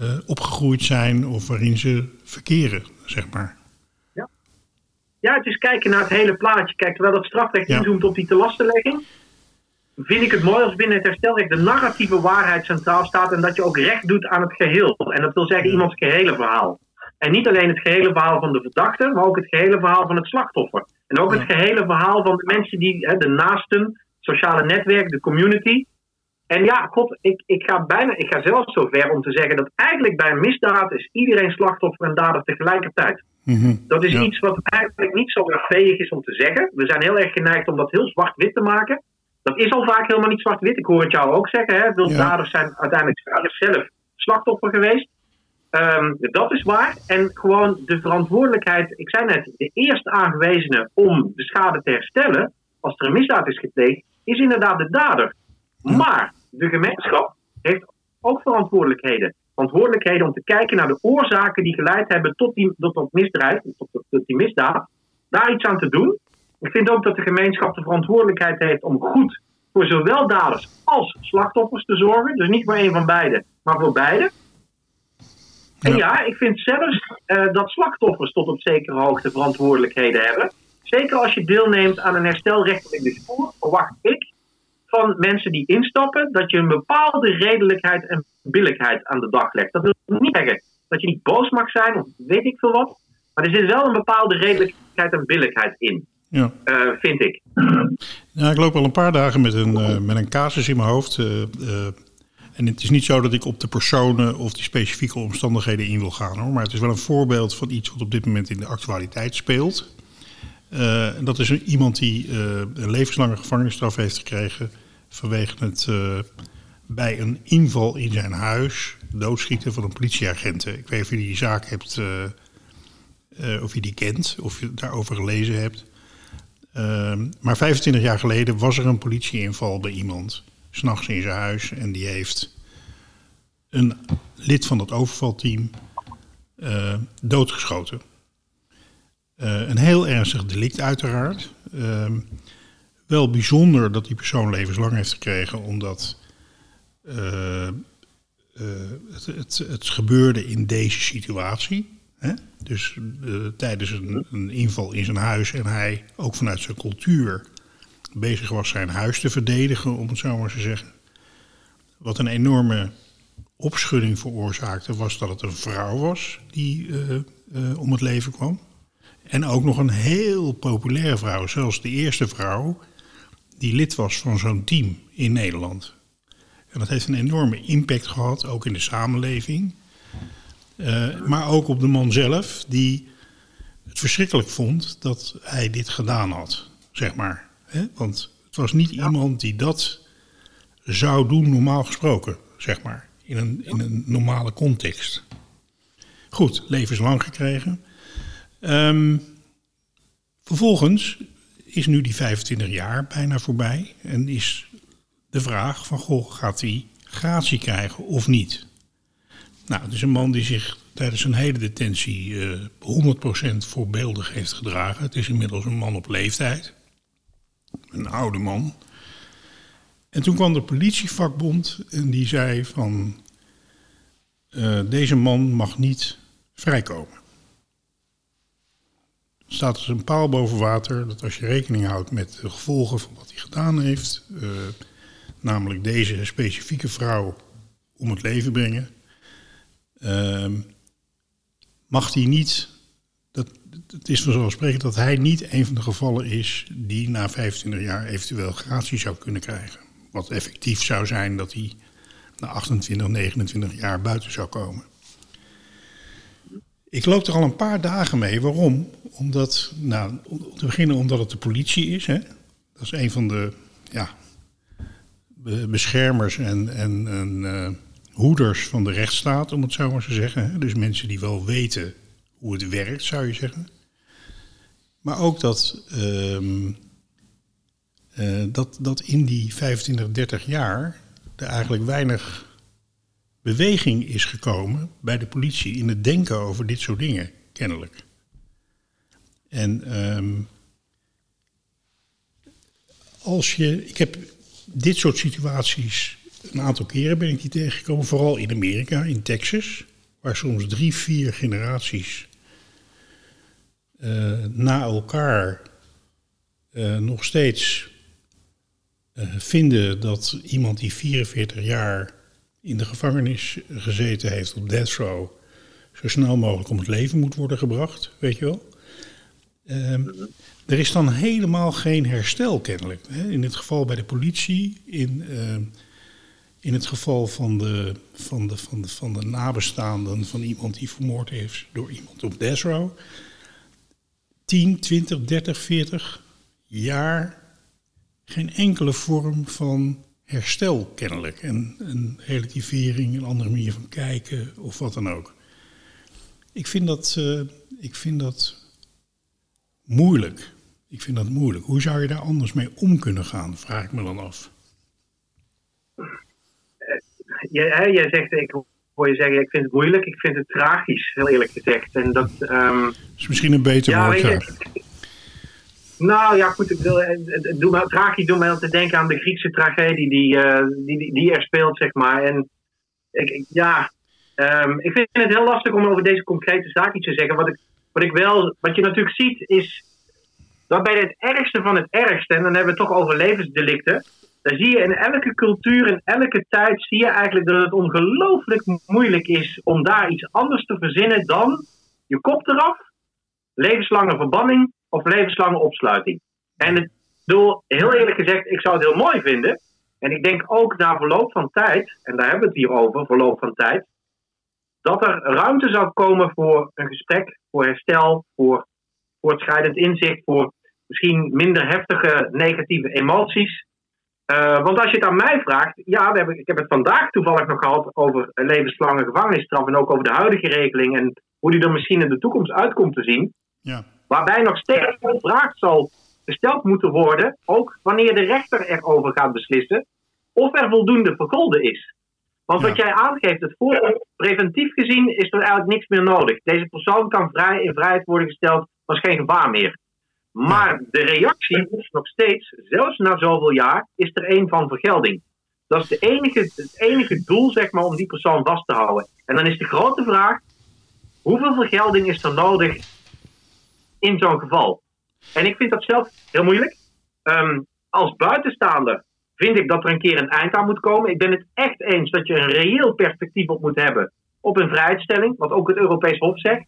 uh, opgegroeid zijn of waarin ze verkeren, zeg maar.
Ja, het is kijken naar het hele plaatje. Kijk, terwijl dat strafrecht ja. inzoomt op die telastenlegging, vind ik het mooi als binnen het herstelrecht de narratieve waarheid centraal staat en dat je ook recht doet aan het geheel. En dat wil zeggen iemands gehele verhaal. En niet alleen het gehele verhaal van de verdachte, maar ook het gehele verhaal van het slachtoffer. En ook het gehele verhaal van de mensen die, hè, de naasten, sociale netwerk, de community. En ja, god, ik, ik ga bijna, ik ga zelfs zo ver om te zeggen dat eigenlijk bij een misdaad is iedereen slachtoffer en dader tegelijkertijd. Mhm. Dat is iets wat eigenlijk niet zo veeg is om te zeggen. We zijn heel erg geneigd om dat heel zwart-wit te maken. Dat is al vaak helemaal niet zwart-wit. Ik hoor het jou ook zeggen. Hè? Daders zijn uiteindelijk zelf slachtoffer geweest. Um, dat is waar. En gewoon de verantwoordelijkheid. Ik zei net, de eerste aangewezene om de schade te herstellen. als er een misdaad is gepleegd. is inderdaad de dader. Maar de gemeenschap heeft ook verantwoordelijkheden verantwoordelijkheden om te kijken naar de oorzaken die geleid hebben tot die, tot dat misdrijf, tot, tot, die misdaad, daar iets aan te doen. Ik vind ook dat de gemeenschap de verantwoordelijkheid heeft om goed voor zowel daders als slachtoffers te zorgen. Dus niet voor een van beide, maar voor beide. En ja, ik vind zelfs uh, dat slachtoffers tot op zekere hoogte verantwoordelijkheden hebben. Zeker als je deelneemt aan een herstelrechtelijk discours, verwacht ik van mensen die instappen dat je een bepaalde redelijkheid en billijkheid aan de dag legt. Dat wil niet zeggen dat je niet boos mag zijn of weet ik veel wat. Maar er zit wel een bepaalde redelijkheid en billijkheid in. Ja. Uh, vind ik.
Ja, ik loop al een paar dagen met een, uh, met een casus in mijn hoofd. Uh, En het is niet zo dat ik op de personen of die specifieke omstandigheden in wil gaan hoor. Maar het is wel een voorbeeld van iets wat op dit moment in de actualiteit speelt. Uh, dat is een, iemand die een levenslange gevangenisstraf heeft gekregen vanwege het bij een inval in zijn huis doodschieten van een politieagent. Ik weet niet of je die zaak hebt, of je die kent, of je daarover gelezen hebt. Ehm, maar 25 jaar geleden was er een politieinval bij iemand, s'nachts in zijn huis, en die heeft een lid van het overvalteam doodgeschoten. Uh, een heel ernstig delict uiteraard. Uh, wel bijzonder dat die persoon levenslang heeft gekregen, omdat uh, het, het, het, gebeurde in deze situatie. Hè? Dus tijdens een, een, inval in zijn huis en hij ook vanuit zijn cultuur bezig was zijn huis te verdedigen, om het zo maar te zeggen. Wat een enorme opschudding veroorzaakte, was dat het een vrouw was die om het leven kwam. En ook nog een heel populaire vrouw, zelfs de eerste vrouw die lid was van zo'n team in Nederland. En dat heeft een enorme impact gehad, ook in de samenleving. Uh, maar ook op de man zelf, die het verschrikkelijk vond dat hij dit gedaan had, zeg maar. Want het was niet iemand die dat zou doen, normaal gesproken, zeg maar. In een, in een normale context. Goed, levenslang gekregen. Um, vervolgens is nu die 25 jaar bijna voorbij en is de vraag van, goh, gaat hij gratie krijgen of niet? Nou, het is een man die zich tijdens een hele detentie uh, eh, 100% voorbeeldig heeft gedragen. Het is inmiddels een man op leeftijd. Een oude man. En toen kwam de politievakbond en die zei van... Uh, deze man mag niet vrijkomen staat dus een paal boven water dat als je rekening houdt met de gevolgen van wat hij gedaan heeft, uh, namelijk deze specifieke vrouw om het leven brengen, mag hij niet, dat, het is vanzelfsprekend dat hij niet een van de gevallen is die na 25 jaar eventueel gratie zou kunnen krijgen. Wat effectief zou zijn dat hij na 28, 29 jaar buiten zou komen. Ik loop er al een paar dagen mee. Waarom? Omdat, nou, om te beginnen omdat het de politie is. Hè? Dat is een van de ja, beschermers en, en, en uh, hoeders van de rechtsstaat, om het zo maar te zeggen. Dus mensen die wel weten hoe het werkt, zou je zeggen. Maar ook dat, uh, uh, dat, dat in die 25, 30 jaar er eigenlijk weinig beweging is gekomen bij de politie in het denken over dit soort dingen, kennelijk. En um, als je, ik heb dit soort situaties een aantal keren ben ik die tegengekomen, vooral in Amerika, in Texas, waar soms drie, vier generaties uh, na elkaar uh, nog steeds uh, vinden dat iemand die 44 jaar in de gevangenis gezeten heeft op death row, zo snel mogelijk om het leven moet worden gebracht, weet je wel. Um, er is dan helemaal geen herstel kennelijk. Hè? In het geval bij de politie, in, uh, in het geval van de, van, de, van, de, van de nabestaanden van iemand die vermoord is door iemand op death row. 10, 20, 30, 40 jaar geen enkele vorm van herstel kennelijk. En een relativering, een andere manier van kijken of wat dan ook. Ik vind dat, uh, ik vind dat moeilijk. Ik vind dat moeilijk. Hoe zou je daar anders mee om kunnen gaan, vraag ik me dan af.
Jij, jij zegt, ik hoor je zeggen, ik vind het moeilijk. Ik vind het tragisch, heel eerlijk gezegd. En dat, um,
is misschien een beter ja, woord,
nou ja, goed. Ik wil, doe me, tragisch doet mij altijd denken aan de Griekse tragedie die, uh, die, die, er speelt, zeg maar. En ik, ja, um, ik vind het heel lastig om over deze concrete zaak iets te zeggen. Wat, ik, wat, ik wel, wat je natuurlijk ziet is dat bij het ergste van het ergste, en dan hebben we het toch over levensdelicten. Dan zie je in elke cultuur, in elke tijd, zie je eigenlijk dat het ongelooflijk moeilijk is om daar iets anders te verzinnen dan je kop eraf, levenslange verbanning of levenslange opsluiting. En het doel, heel eerlijk gezegd, ik zou het heel mooi vinden En ik denk ook na verloop van tijd, en daar hebben we het hier over, verloop van tijd, dat er ruimte zou komen voor een gesprek, voor herstel, voor voortschrijdend inzicht, voor misschien minder heftige negatieve emoties. Uh, want als je het aan mij vraagt, ja, we hebben, ik heb het vandaag toevallig nog gehad over levenslange gevangenisstraf en ook over de huidige regeling en hoe die er misschien in de toekomst uitkomt te zien.
Ja.
Waarbij nog steeds de vraag zal gesteld moeten worden, ook wanneer de rechter erover gaat beslissen, of er voldoende vergolden is. Want wat jij aangeeft, het voordeel, preventief gezien is er eigenlijk niks meer nodig. Deze persoon kan vrij in vrijheid worden gesteld, was geen gevaar meer. Maar de reactie is nog steeds, zelfs na zoveel jaar, is er een van vergelding. Dat is de enige, het enige doel zeg maar, om die persoon vast te houden. En dan is de grote vraag, hoeveel vergelding is er nodig in zo'n geval? En ik vind dat zelf heel moeilijk. Um, als buitenstaander vind ik dat er een keer een eind aan moet komen. Ik ben het echt eens dat je een reëel perspectief op moet hebben op een vrijstelling, wat ook het Europees Hof zegt.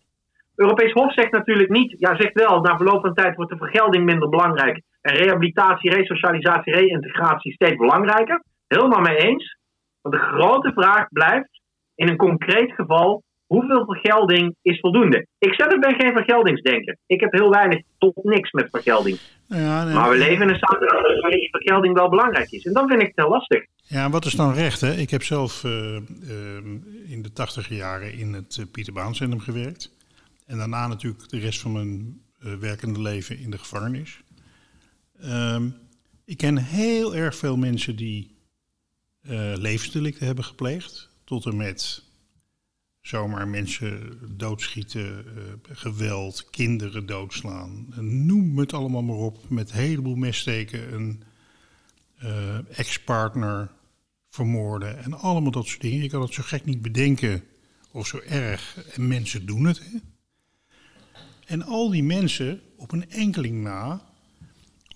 Europees Hof zegt natuurlijk niet, ja, zegt wel, na verloop van tijd wordt de vergelding minder belangrijk en rehabilitatie, resocialisatie, reïntegratie steeds belangrijker. Helemaal mee eens. Maar de grote vraag blijft, in een concreet geval, hoeveel vergelding is voldoende? Ik zelf ben geen vergeldingsdenker. Ik heb heel weinig tot niks met vergelding. Ja, nee, maar we leven in een samenleving waarin vergelding wel belangrijk is. En dan vind ik het heel lastig.
Ja, wat is dan recht? Hè? Ik heb zelf uh, uh, in de tachtige jaren in het uh, Pieter Baan Centrum gewerkt. En daarna natuurlijk de rest van mijn werkende leven in de gevangenis. Ehm, ik ken heel erg veel mensen die levensdelicten hebben gepleegd. Tot en met zomaar mensen doodschieten, uh, geweld, kinderen doodslaan. Noem het allemaal maar op. Met een heleboel messteken een uh, ex-partner vermoorden. En allemaal dat soort dingen. Je kan het zo gek niet bedenken of zo erg. En mensen doen het. Hè? En al die mensen, op een enkeling na,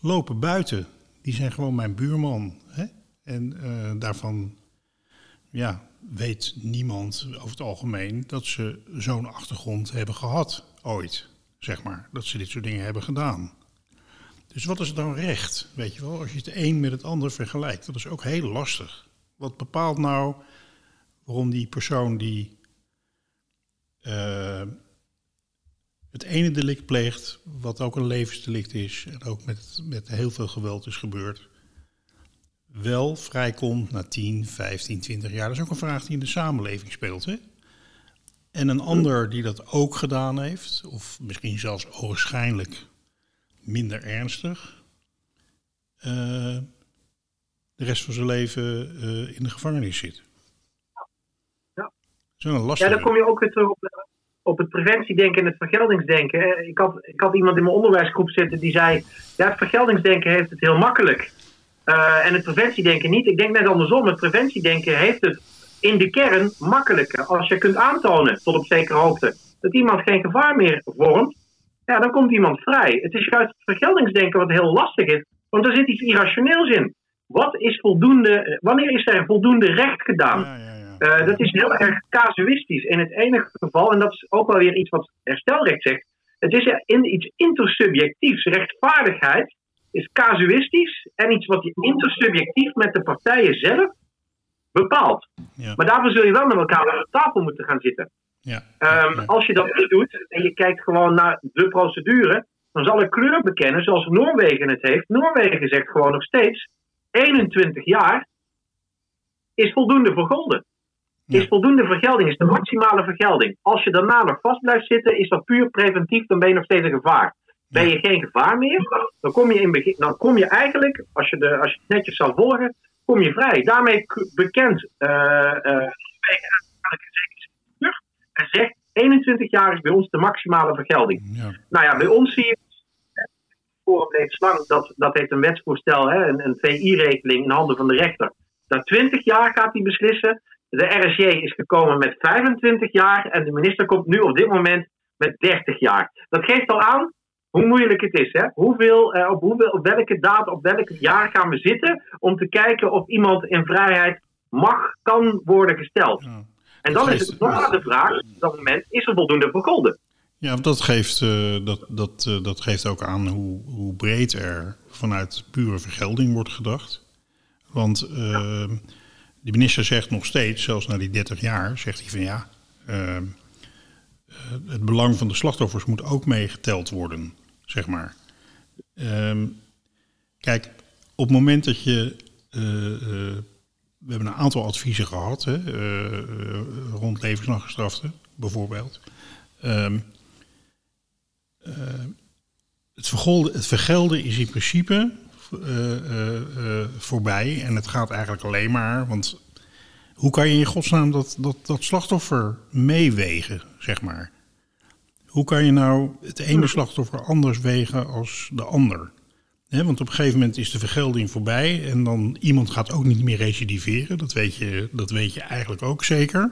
lopen buiten. Die zijn gewoon mijn buurman. Hè? En uh, daarvan ja, weet niemand over het algemeen dat ze zo'n achtergrond hebben gehad ooit, zeg maar. Dat ze dit soort dingen hebben gedaan. Dus wat is dan recht, weet je wel, als je het een met het ander vergelijkt? Dat is ook heel lastig. Wat bepaalt nou waarom die persoon die uh, het ene delict pleegt, wat ook een levensdelict is en ook met, met heel veel geweld is gebeurd, wel vrijkomt na 10, 15, 20 jaar. Dat is ook een vraag die in de samenleving speelt. Hè? En een ander die dat ook gedaan heeft, of misschien zelfs waarschijnlijk minder ernstig, uh, de rest van zijn leven uh, in de gevangenis zit.
Ja.
Dat is een lastig.
Ja, dan kom je ook weer terug op, op het preventiedenken en het vergeldingsdenken. Ik had, ik had iemand in mijn onderwijsgroep zitten die zei: Ja, het vergeldingsdenken heeft het heel makkelijk. Uh, en het preventiedenken niet. Ik denk net andersom. Het preventiedenken heeft het in de kern makkelijker. Als je kunt aantonen, tot op zekere hoogte, dat iemand geen gevaar meer vormt, ja, dan komt iemand vrij. Het is juist het vergeldingsdenken wat heel lastig is, want er zit iets irrationeels in. Wat is voldoende, wanneer is er voldoende recht gedaan? Uh, dat is heel erg casuïstisch. In het enige geval, en dat is ook wel weer iets wat herstelrecht zegt, het is in iets intersubjectiefs. Rechtvaardigheid is casuïstisch en iets wat je intersubjectief met de partijen zelf bepaalt. Ja. Maar daarvoor zul je wel met elkaar aan de tafel moeten gaan zitten.
Ja.
Um, als je dat niet doet en je kijkt gewoon naar de procedure, dan zal ik kleur bekennen zoals Noorwegen het heeft. Noorwegen zegt gewoon nog steeds: 21 jaar is voldoende vergolden. Is voldoende vergelding, is de maximale vergelding. Als je daarna nog vast blijft zitten, is dat puur preventief, dan ben je nog steeds een gevaar. Ben je geen gevaar meer, dan kom je, in begin, dan kom je eigenlijk, als je, de, als je het netjes zou volgen, kom je vrij. Daarmee bekend uh, uh, terug en zegt 21 jaar is bij ons de maximale vergelding. Ja. Nou ja, bij ons zie je Forum Levenslang, dat, dat heeft een wetsvoorstel, hè, een, een VI-regeling in handen van de rechter. Na 20 jaar gaat hij beslissen. De RSJ is gekomen met 25 jaar en de minister komt nu op dit moment met 30 jaar. Dat geeft al aan hoe moeilijk het is. Hè? Hoeveel, uh, op, hoeveel, op welke daad, op welk jaar gaan we zitten om te kijken of iemand in vrijheid mag, kan worden gesteld. Ja. En dan is het nog de vraag, op dat moment, is er voldoende vergolden?
Ja, want dat geeft, uh, dat, dat, uh, dat geeft ook aan hoe, hoe breed er vanuit pure vergelding wordt gedacht. Want uh, de minister zegt nog steeds, zelfs na die 30 jaar, zegt hij van ja, uh, het belang van de slachtoffers moet ook meegeteld worden, zeg maar. Uh, kijk, op het moment dat je. Uh, we hebben een aantal adviezen gehad hè, rond levenslang bijvoorbeeld. Um, het, vergolden, het vergelden is in principe voorbij. En het gaat eigenlijk alleen maar. Want hoe kan je in godsnaam dat, dat, dat slachtoffer meewegen, zeg maar? Hoe kan je nou het ene slachtoffer anders wegen als de ander? want op een gegeven moment is de vergelding voorbij en dan iemand gaat ook niet meer recidiveren. Dat weet je, dat weet je eigenlijk ook zeker.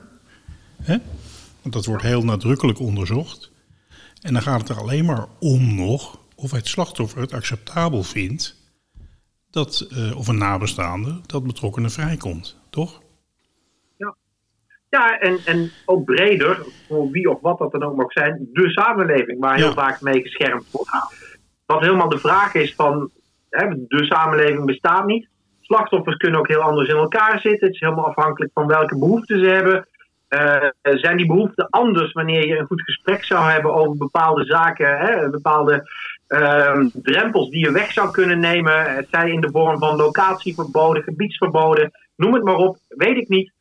Want dat wordt heel nadrukkelijk onderzocht. En dan gaat het er alleen maar om nog of het slachtoffer het acceptabel vindt dat, uh, of een nabestaande, dat betrokkenen vrijkomt, toch?
Ja, ja en, en ook breder, voor wie of wat dat dan ook mag zijn, de samenleving waar heel vaak mee geschermd wordt. Wat helemaal de vraag is van, hè, de samenleving bestaat niet. Slachtoffers kunnen ook heel anders in elkaar zitten. Het is helemaal afhankelijk van welke behoeften ze hebben. Uh, zijn die behoeften anders wanneer je een goed gesprek zou hebben over bepaalde zaken, hè, bepaalde uh, drempels die je weg zou kunnen nemen? Het zij in de vorm van locatieverboden, gebiedsverboden, noem het maar op, weet ik niet.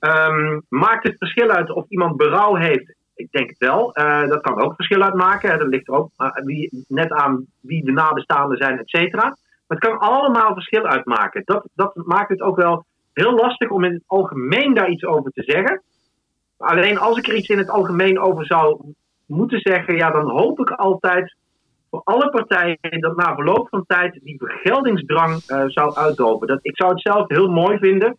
Um, maakt het verschil uit of iemand berouw heeft? Ik denk het wel. Uh, dat kan ook verschil uitmaken. Dat ligt er ook wie, net aan wie de nabestaanden zijn, et cetera. Het kan allemaal verschil uitmaken. Dat, dat maakt het ook wel heel lastig om in het algemeen daar iets over te zeggen. Alleen als ik er iets in het algemeen over zou moeten zeggen, ja, dan hoop ik altijd voor alle partijen dat na verloop van tijd die vergeldingsdrang uh, zou uitdoven. Dat, ik zou het zelf heel mooi vinden.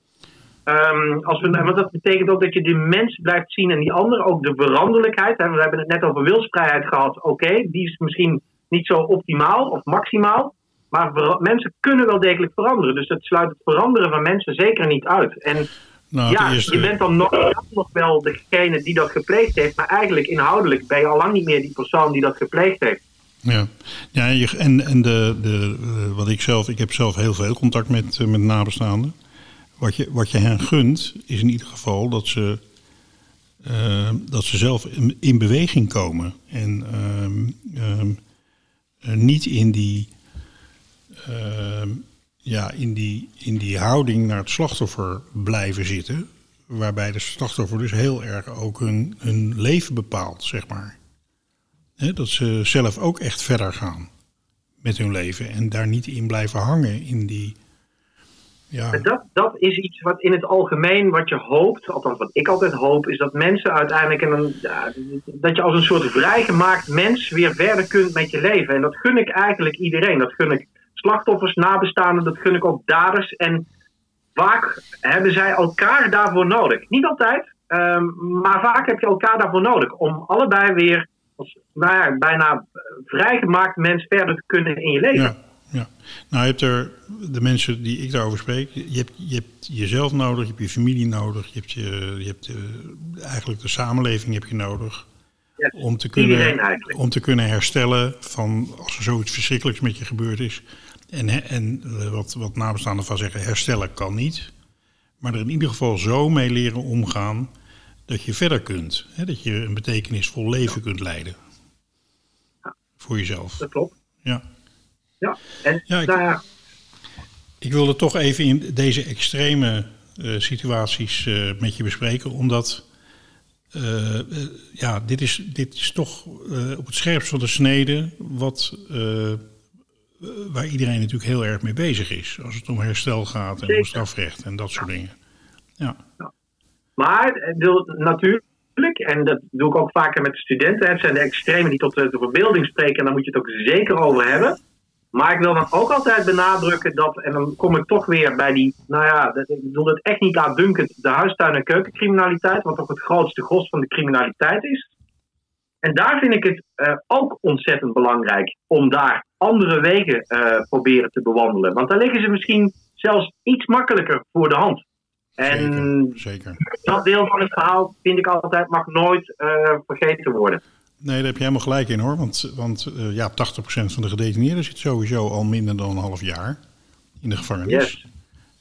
Um, als we, want dat betekent ook dat je de mens blijft zien en die andere ook de veranderlijkheid. Hè, we hebben het net over wilsvrijheid gehad. Oké, die is misschien niet zo optimaal of maximaal. Maar mensen kunnen wel degelijk veranderen. Dus dat sluit het veranderen van mensen zeker niet uit. En nou, ja, je bent dan nog, nog wel degene die dat gepleegd heeft, maar eigenlijk inhoudelijk ben je al lang niet meer die persoon die dat gepleegd heeft.
Ja, ja en, en de, de, eh, wat ik zelf, ik heb zelf heel veel contact met, eh, met nabestaanden. Wat je, wat je hen gunt, is in ieder geval dat ze, uh, dat ze zelf in, in beweging komen. En uh, niet in die, ehm, ja, in, die, in die houding naar het slachtoffer blijven zitten. Waarbij de slachtoffer dus heel erg ook hun, hun leven bepaalt, zeg maar. Dat ze zelf ook echt verder gaan met hun leven en daar niet in blijven hangen in die.
Ja. Dat, dat is iets wat in het algemeen wat je hoopt, althans wat ik altijd hoop, is dat mensen uiteindelijk en dat je als een soort vrijgemaakt mens weer verder kunt met je leven. En dat gun ik eigenlijk iedereen. Dat gun ik slachtoffers, nabestaanden, dat gun ik ook daders. En vaak hebben zij elkaar daarvoor nodig. Niet altijd, um, maar vaak heb je elkaar daarvoor nodig. Om allebei weer als nou bijna vrijgemaakt mens verder te kunnen in je leven.
Ja, ja. Nou, je hebt er de mensen die ik daarover spreek. Je hebt, je hebt jezelf nodig, je hebt je familie nodig, je hebt, je, je hebt eigenlijk de samenleving heb je nodig. om, te kunnen, om te kunnen herstellen van als er zoiets verschrikkelijks met je gebeurd is. En, en eh, wat, wat nabestaanden van zeggen, herstellen kan niet. Maar er in ieder geval zo mee leren omgaan dat je verder kunt. Hè? Dat je een betekenisvol leven kunt leiden. Ja. Voor jezelf.
Dat klopt.
Ja.
Ja, en
ja, ik, ik wilde toch even in deze extreme uh, situaties uh, met je bespreken, omdat uh, ja, dit, is, dit is toch op het scherpst van de snede wat waar iedereen natuurlijk heel erg mee bezig is. Als het om herstel gaat en om strafrecht en dat soort dingen. Ja. ja.
Maar natuurlijk, en dat doe ik ook vaker met de studenten, het zijn de extremen die tot de, verbeelding spreken, en daar moet je het ook zeker over hebben. Maar ik wil dan ook altijd benadrukken dat, en dan kom ik toch weer bij die, nou ja, ik bedoel het echt niet uitdunkend, de huistuin- en keukencriminaliteit, wat toch het grootste gros van de criminaliteit is. En daar vind ik het uh, ook ontzettend belangrijk om daar andere wegen uh, proberen te bewandelen. Want daar liggen ze misschien zelfs iets makkelijker voor de hand. En
zeker,
dat deel van het verhaal vind ik altijd mag nooit uh, vergeten worden.
Nee, daar heb je helemaal gelijk in hoor. Want, want uh, ja, 80% van de gedetineerden zit sowieso al minder dan een half jaar in de gevangenis.
Yes.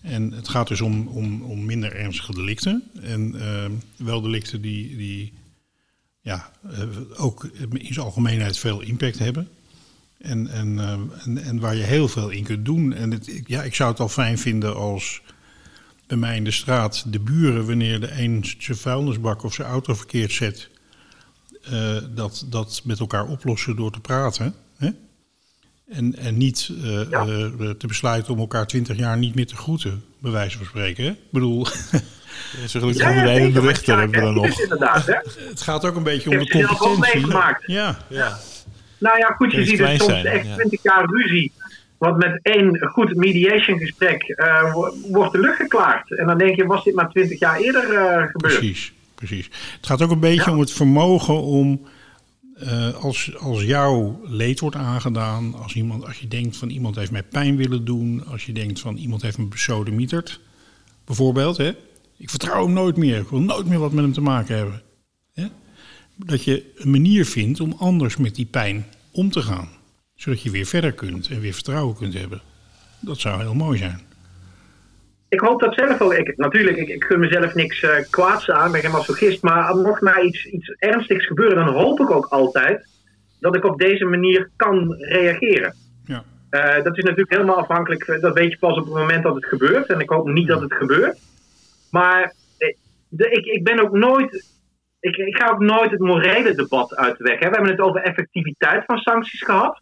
En het gaat dus om, om, om minder ernstige delicten. En uh, wel delicten die, die ja, uh, ook in zijn algemeenheid veel impact hebben. En, en, uh, en, en, waar je heel veel in kunt doen. En het, ja, ik zou het al fijn vinden als bij mij in de straat de buren, wanneer de een zijn vuilnisbak of zijn auto verkeerd zet, uh, dat, dat met elkaar oplossen door te praten. Hè? En, en niet uh, ja. uh, te besluiten om elkaar twintig jaar niet meer te groeten, bij wijze van spreken. Hè? Ik bedoel. [laughs]
Zo gelukkig ja, ja, de rechter hebben we dan nog.
Het gaat ook een beetje om de competentie.
Ja. ja. Nou ja, goed, je ziet het soms echt 20 jaar ruzie. Want met één goed mediation gesprek uh, wordt de lucht geklaard. En dan denk je, was dit maar 20 jaar eerder uh, gebeurd?
Precies, precies. Het gaat ook een beetje ja. om het vermogen om, uh, als, als jouw leed wordt aangedaan, als, iemand, als je denkt van iemand heeft mij pijn willen doen, als je denkt van iemand heeft me besodemieterd, bijvoorbeeld, hè? ik vertrouw hem nooit meer, ik wil nooit meer wat met hem te maken hebben. Hè? Dat je een manier vindt om anders met die pijn om te gaan zodat je weer verder kunt en weer vertrouwen kunt hebben. Dat zou heel mooi zijn.
Ik hoop dat zelf ook. Ik, natuurlijk, ik, ik gun mezelf niks uh, kwaads aan, ben geen masochist. Maar mocht mij iets, iets ernstigs gebeuren, dan hoop ik ook altijd dat ik op deze manier kan reageren.
Ja.
Uh, dat is natuurlijk helemaal afhankelijk. Dat weet je pas op het moment dat het gebeurt. En ik hoop niet dat het gebeurt. Maar de, ik, ik ben ook nooit. Ik, ik ga ook nooit het morele debat uit de weg. Hè. We hebben het over effectiviteit van sancties gehad.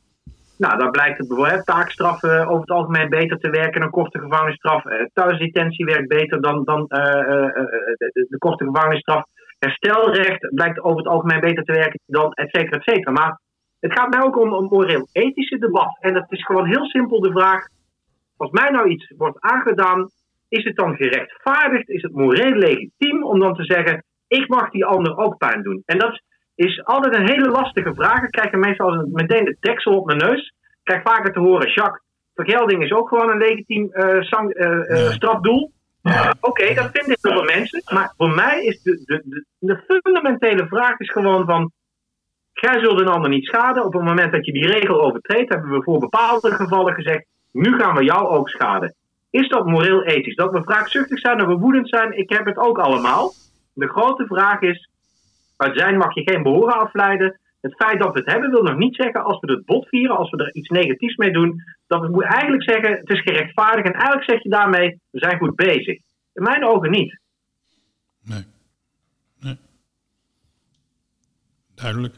Nou, daar blijkt het bijvoorbeeld taakstraffen over het algemeen beter te werken. Een korte gevangenisstraf. thuisdetentie werkt beter dan, dan uh, uh, de, de, korte gevangenisstraf. Herstelrecht blijkt over het algemeen beter te werken dan et cetera, et cetera. Maar het gaat mij ook om een moreel-ethische debat. En dat is gewoon heel simpel de vraag. Als mij nou iets wordt aangedaan, is het dan gerechtvaardigd? Is het moreel legitiem om dan te zeggen, ik mag die ander ook pijn doen? En dat is altijd een hele lastige vraag. Ik krijg meestal als meteen de deksel op mijn neus. Ik krijg vaker te horen, Jacques, vergelding is ook gewoon een legitiem uh, sang, strafdoel. Oké, okay, dat vinden heel veel mensen. Maar voor mij is de, de, de, de, fundamentele vraag is gewoon van... Jij zult een ander niet schaden. Op het moment dat je die regel overtreedt, hebben we voor bepaalde gevallen gezegd... Nu gaan we jou ook schaden. Is dat moreel ethisch? Dat we wraakzuchtig zijn, dat we woedend zijn, ik heb het ook allemaal. De grote vraag is, uit zijn mag je geen behoren afleiden. Het feit dat we het hebben wil nog niet zeggen als we het bot vieren, als we er iets negatiefs mee doen, dat we moeten eigenlijk zeggen het is gerechtvaardigd en eigenlijk zeg je daarmee we zijn goed bezig. In mijn ogen niet.
Nee. nee. Duidelijk.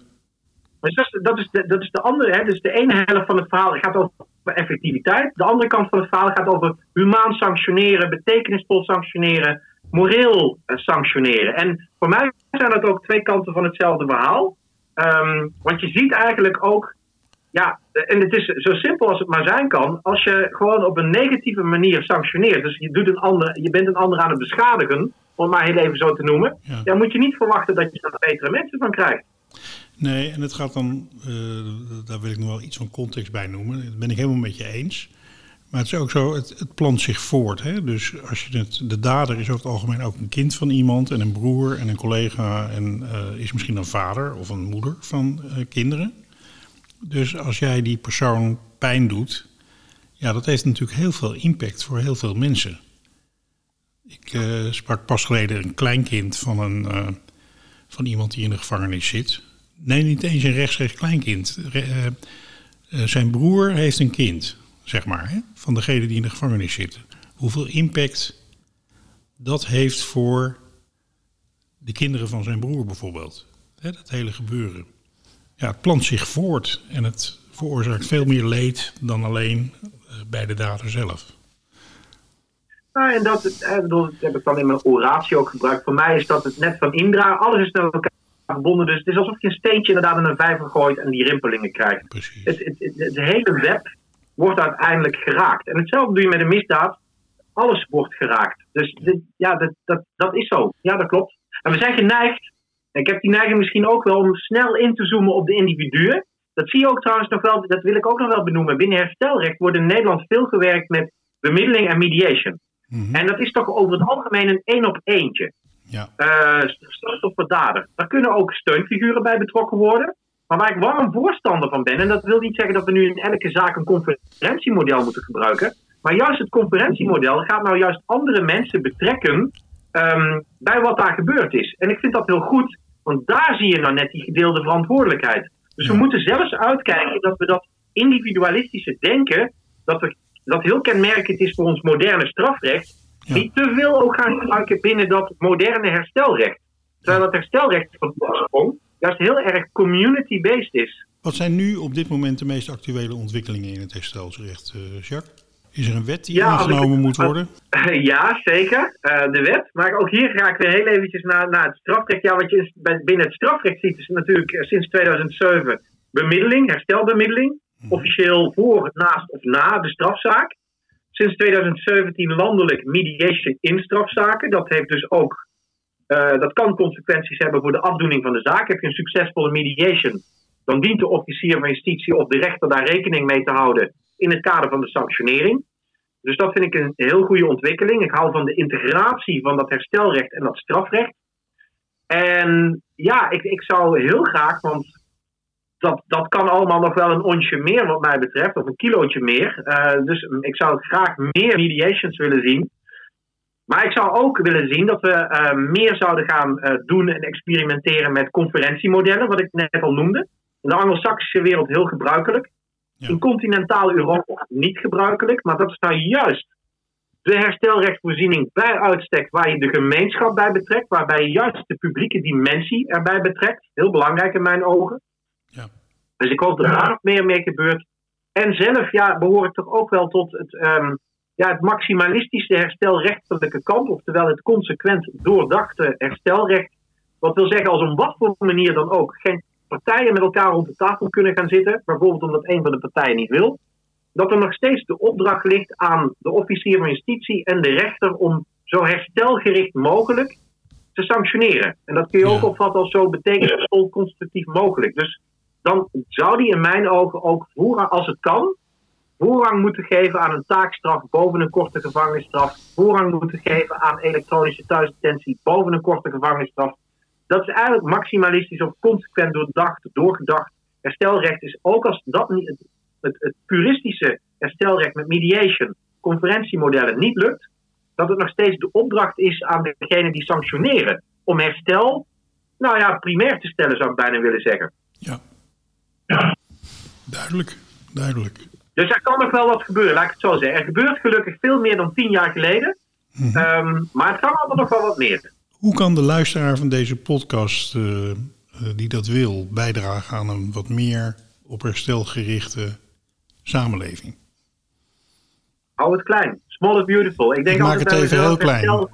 Dus dat, is, dat, is de, dat is de andere, hè? dus de ene helft van het verhaal gaat over effectiviteit. De andere kant van het verhaal gaat over humaan sanctioneren, betekenisvol sanctioneren, moreel sanctioneren. En voor mij zijn dat ook twee kanten van hetzelfde verhaal. Um, want je ziet eigenlijk ook, ja, en het is zo simpel als het maar zijn kan, als je gewoon op een negatieve manier sanctioneert, dus je, doet een ander, je bent een ander aan het beschadigen, om het maar heel even zo te noemen, ja. dan moet je niet verwachten dat je daar betere mensen van krijgt.
Nee, en het gaat dan, uh, daar wil ik nog wel iets van context bij noemen, dat ben ik helemaal met je eens. Maar het is ook zo, het, plant zich voort. Hè? Dus als je het, de dader is over het algemeen ook een kind van iemand en een broer en een collega en uh, is misschien een vader of een moeder van uh, kinderen. Dus als jij die persoon pijn doet, ja, dat heeft natuurlijk heel veel impact voor heel veel mensen. Ik uh, sprak pas geleden een kleinkind van, een, van iemand die in de gevangenis zit. Nee, niet eens een rechtstreeks kleinkind. zijn broer heeft een kind zeg maar, hè, van degene die in de gevangenis zitten. Hoeveel impact dat heeft voor de kinderen van zijn broer bijvoorbeeld. Hè, dat hele gebeuren. Ja, het plant zich voort en het veroorzaakt veel meer leed dan alleen uh, bij de dader zelf.
Nou, en dat, dat heb ik dan in mijn oratie ook gebruikt. Voor mij is dat het net van Indra. Alles is naar elkaar verbonden. Dus het is alsof je een steentje inderdaad in een vijver gooit en die rimpelingen krijgt.
Precies.
Het, het, het, het hele web wordt uiteindelijk geraakt. En hetzelfde doe je met een misdaad. Alles wordt geraakt. Dus dit, ja, dat, dat, dat is zo. Ja, dat klopt. En we zijn geneigd, ik heb die neiging misschien ook wel om snel in te zoomen op de individuen. Dat zie je ook trouwens nog wel, dat wil ik ook nog wel benoemen. Binnen herstelrecht wordt in Nederland veel gewerkt met bemiddeling en mediation. Mm-hmm. En dat is toch over het algemeen een één op eentje.
Ja.
Uh, slachtoffer dader. Daar kunnen ook steunfiguren bij betrokken worden. Maar waar ik warm voorstander van ben, en dat wil niet zeggen dat we nu in elke zaak een conferentiemodel moeten gebruiken. Maar juist het conferentiemodel gaat nou juist andere mensen betrekken ehm, bij wat daar gebeurd is. En ik vind dat heel goed, want daar zie je nou net die gedeelde verantwoordelijkheid. Dus we moeten zelfs uitkijken dat we dat individualistische denken, dat, we, dat heel kenmerkend is voor ons moderne strafrecht, niet te veel ook gaan gebruiken binnen dat moderne herstelrecht. Terwijl dat herstelrecht van oorsprong juist heel erg community-based is.
Wat zijn nu op dit moment de meest actuele ontwikkelingen in het herstelrecht, eh, Jacques? Is er een wet die
Ja, ik-
aangenomen moet worden? [laughs]
Ja, zeker. Eh, de wet. Maar ook hier ga ik weer heel eventjes naar, naar het strafrecht. Ja, wat je binnen het strafrecht ziet, is natuurlijk eh, sinds 2007 bemiddeling, herstelbemiddeling. Officieel voor, naast of na de strafzaak. Sinds 2017 landelijk mediation in strafzaken. Dat heeft dus ook, eh, dat kan consequenties hebben voor de afdoening van de zaak. Heb je een succesvolle mediation, dan dient de officier van justitie of de rechter daar rekening mee te houden in het kader van de sanctionering. Dus dat vind ik een heel goede ontwikkeling. Ik hou van de integratie van dat herstelrecht en dat strafrecht. En ja, ik, ik zou heel graag, want dat, dat kan allemaal nog wel een onsje meer wat mij betreft, of een kilootje meer. Eh, dus ik zou graag meer mediations willen zien. Maar ik zou ook willen zien dat we eh, meer zouden gaan eh, doen en experimenteren met conferentiemodellen, wat ik net al noemde. In de Anglo-Saxische wereld heel gebruikelijk.
Ja.
In continentaal Europa niet gebruikelijk, maar dat is nou juist de herstelrechtsvoorziening bij uitstek waar je de gemeenschap bij betrekt, waarbij je juist de publieke dimensie erbij betrekt. Heel belangrijk in mijn ogen.
Ja.
Dus ik hoop dat daar nog meer mee gebeurt. En zelf ja, behoor ik toch ook wel tot het, ehm, ja, het maximalistische herstelrechtelijke kant, oftewel het consequent doordachte herstelrecht. Wat wil zeggen, als op wat voor manier dan ook geen partijen met elkaar rond de tafel kunnen gaan zitten, bijvoorbeeld omdat een van de partijen niet wil, dat er nog steeds de opdracht ligt aan de officier van justitie en de rechter om zo herstelgericht mogelijk te sanctioneren. En dat kun je ook opvatten als zo betekenisvol constructief mogelijk. Dus dan zou die in mijn ogen ook voorrang, als het kan, voorrang moeten geven aan een taakstraf boven een korte gevangenisstraf, voorrang moeten geven aan elektronische thuisdetentie boven een korte gevangenisstraf. Dat is eigenlijk maximalistisch of consequent doordacht, doorgedacht. Herstelrecht is ook als dat niet, het, het, het puristische herstelrecht met mediation, conferentiemodellen niet lukt, dat het nog steeds de opdracht is aan degene die sanctioneren om herstel, nou ja, primair te stellen zou ik bijna willen zeggen.
Ja. Duidelijk, duidelijk.
Dus er kan nog wel wat gebeuren, laat ik het zo zeggen. Er gebeurt gelukkig veel meer dan tien jaar geleden. Ehm, maar het kan allemaal nog wel wat meer.
Hoe kan de luisteraar van deze podcast, eh, eh, die dat wil, bijdragen aan een wat meer op herstel gerichte samenleving?
Hou het klein. Small is beautiful. Ik denk
Ik maak
altijd
het even heel klein.
herstel-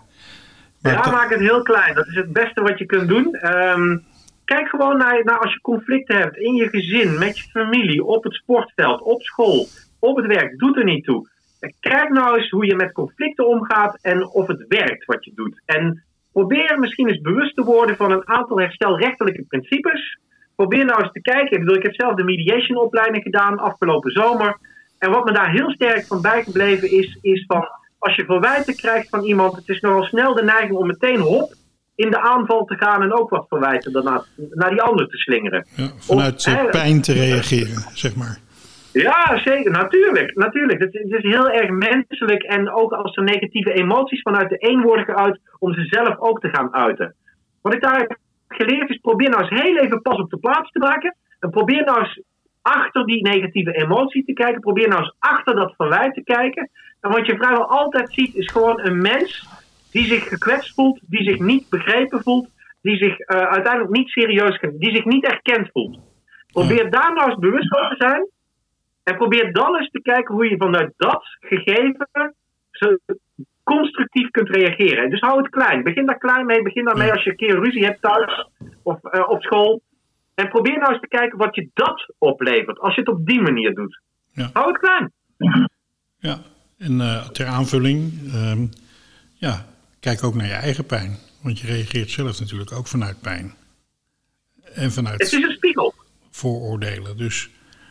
ja, maak het heel klein. Dat is het beste wat je kunt doen. Ehm, kijk gewoon naar, als je conflicten hebt in je gezin, met je familie, op het sportveld, op school, op het werk. Doet er niet toe. Kijk nou eens hoe je met conflicten omgaat en of het werkt wat je doet. En probeer misschien eens bewust te worden van een aantal herstelrechtelijke principes. Probeer nou eens te kijken. Ik, ik heb zelf de mediation opleiding gedaan afgelopen zomer. En wat me daar heel sterk van bijgebleven is, is van als je verwijten krijgt van iemand, het is nogal snel de neiging om meteen hop in de aanval te gaan en ook wat verwijten daarna naar die ander te slingeren.
ja, vanuit eh, pijn te reageren, zeg maar.
Ja, zeker. Natuurlijk. natuurlijk. Het, is heel erg menselijk. En ook als er negatieve emoties vanuit de een worden geuit, om ze zelf ook te gaan uiten. Wat ik daar heb geleerd is, probeer nou eens heel even pas op de plaats te maken. En probeer nou eens achter die negatieve emotie te kijken. Probeer nou eens achter dat verwijt te kijken. En wat je vrijwel altijd ziet, is gewoon een mens die zich gekwetst voelt, die zich niet begrepen voelt, die zich eh, uiteindelijk niet serieus, ge- die zich niet erkend voelt. Probeer daar nou eens bewust van te zijn. En probeer dan eens te kijken hoe je vanuit dat gegeven zo constructief kunt reageren. Dus hou het klein. Begin daar klein mee. Begin daarmee als je een keer ruzie hebt thuis of eh, op school. En probeer nou eens te kijken wat je dat oplevert. Als je het op die manier doet.
Ja.
Hou het klein.
Ja, en eh, ter aanvulling, ehm, ja, kijk ook naar je eigen pijn. Want je reageert zelf natuurlijk ook vanuit pijn. En
Het
vanuit
is een spiegel.
vooroordelen. Dus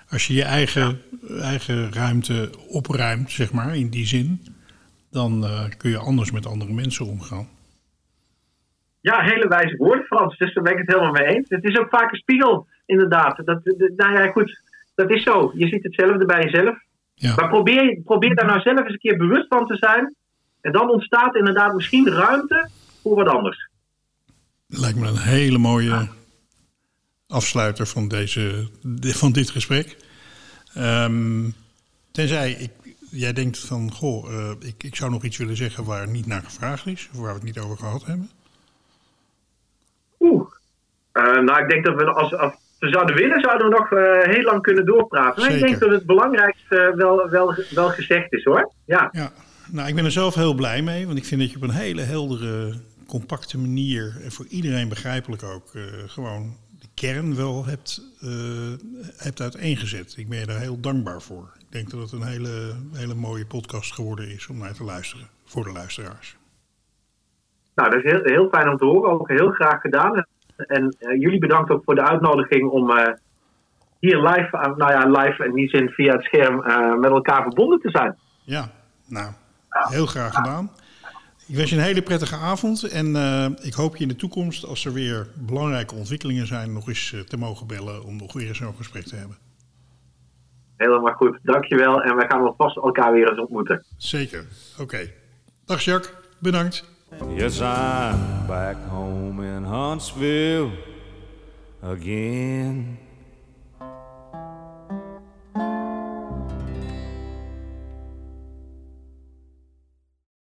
als je je eigen, eigen ruimte opruimt, zeg maar, in die zin, dan eh, kun je anders met andere mensen omgaan.
Ja, hele wijze woorden, Frans. Dus daar ben ik het helemaal mee eens. Het is ook vaak een spiegel, inderdaad. Dat, dat- nou ja, goed. Dat is zo. Je ziet hetzelfde bij jezelf.
Ja.
Maar probeer, probeer daar nou zelf eens een keer bewust van te zijn. En dan ontstaat inderdaad misschien ruimte voor wat anders.
Lijkt me een hele mooie afsluiter van, deze, van dit gesprek. Ehm, tenzij ik, jij denkt van, goh, eh, ik, ik zou nog iets willen zeggen waar niet naar gevraagd is, of waar we het niet over gehad hebben.
Oeh. Eh, nou, ik denk dat we als, als we zouden willen, zouden we nog eh, heel lang kunnen doorpraten. Maar ik denk dat het belangrijkste wel, wel, wel gezegd is hoor. Ja.
Ja, nou, ik ben er zelf heel blij mee, want ik vind dat je op een hele heldere, compacte manier en voor iedereen begrijpelijk ook eh, gewoon de kern wel hebt, eh, hebt uiteengezet. Ik ben je daar heel dankbaar voor. Ik denk dat het een hele, hele mooie podcast geworden is om naar te luisteren voor de luisteraars.
Nou, dat is heel, heel fijn om te horen. Ook heel graag gedaan. En eh, jullie bedankt ook voor de uitnodiging om hier live, nou ja, live in die zin via het scherm met elkaar verbonden te zijn.
Ja, nou, heel graag gedaan. Ik wens je een hele prettige avond en eh, ik hoop je in de toekomst, als er weer belangrijke ontwikkelingen zijn, nog eens eh, te mogen bellen om nog weer eens zo'n gesprek te hebben.
Helemaal goed, dankjewel. En wij gaan wel vast elkaar weer eens ontmoeten.
Zeker. Oké. Dag Jacques, bedankt.
Yes, I'm back home in Huntsville again.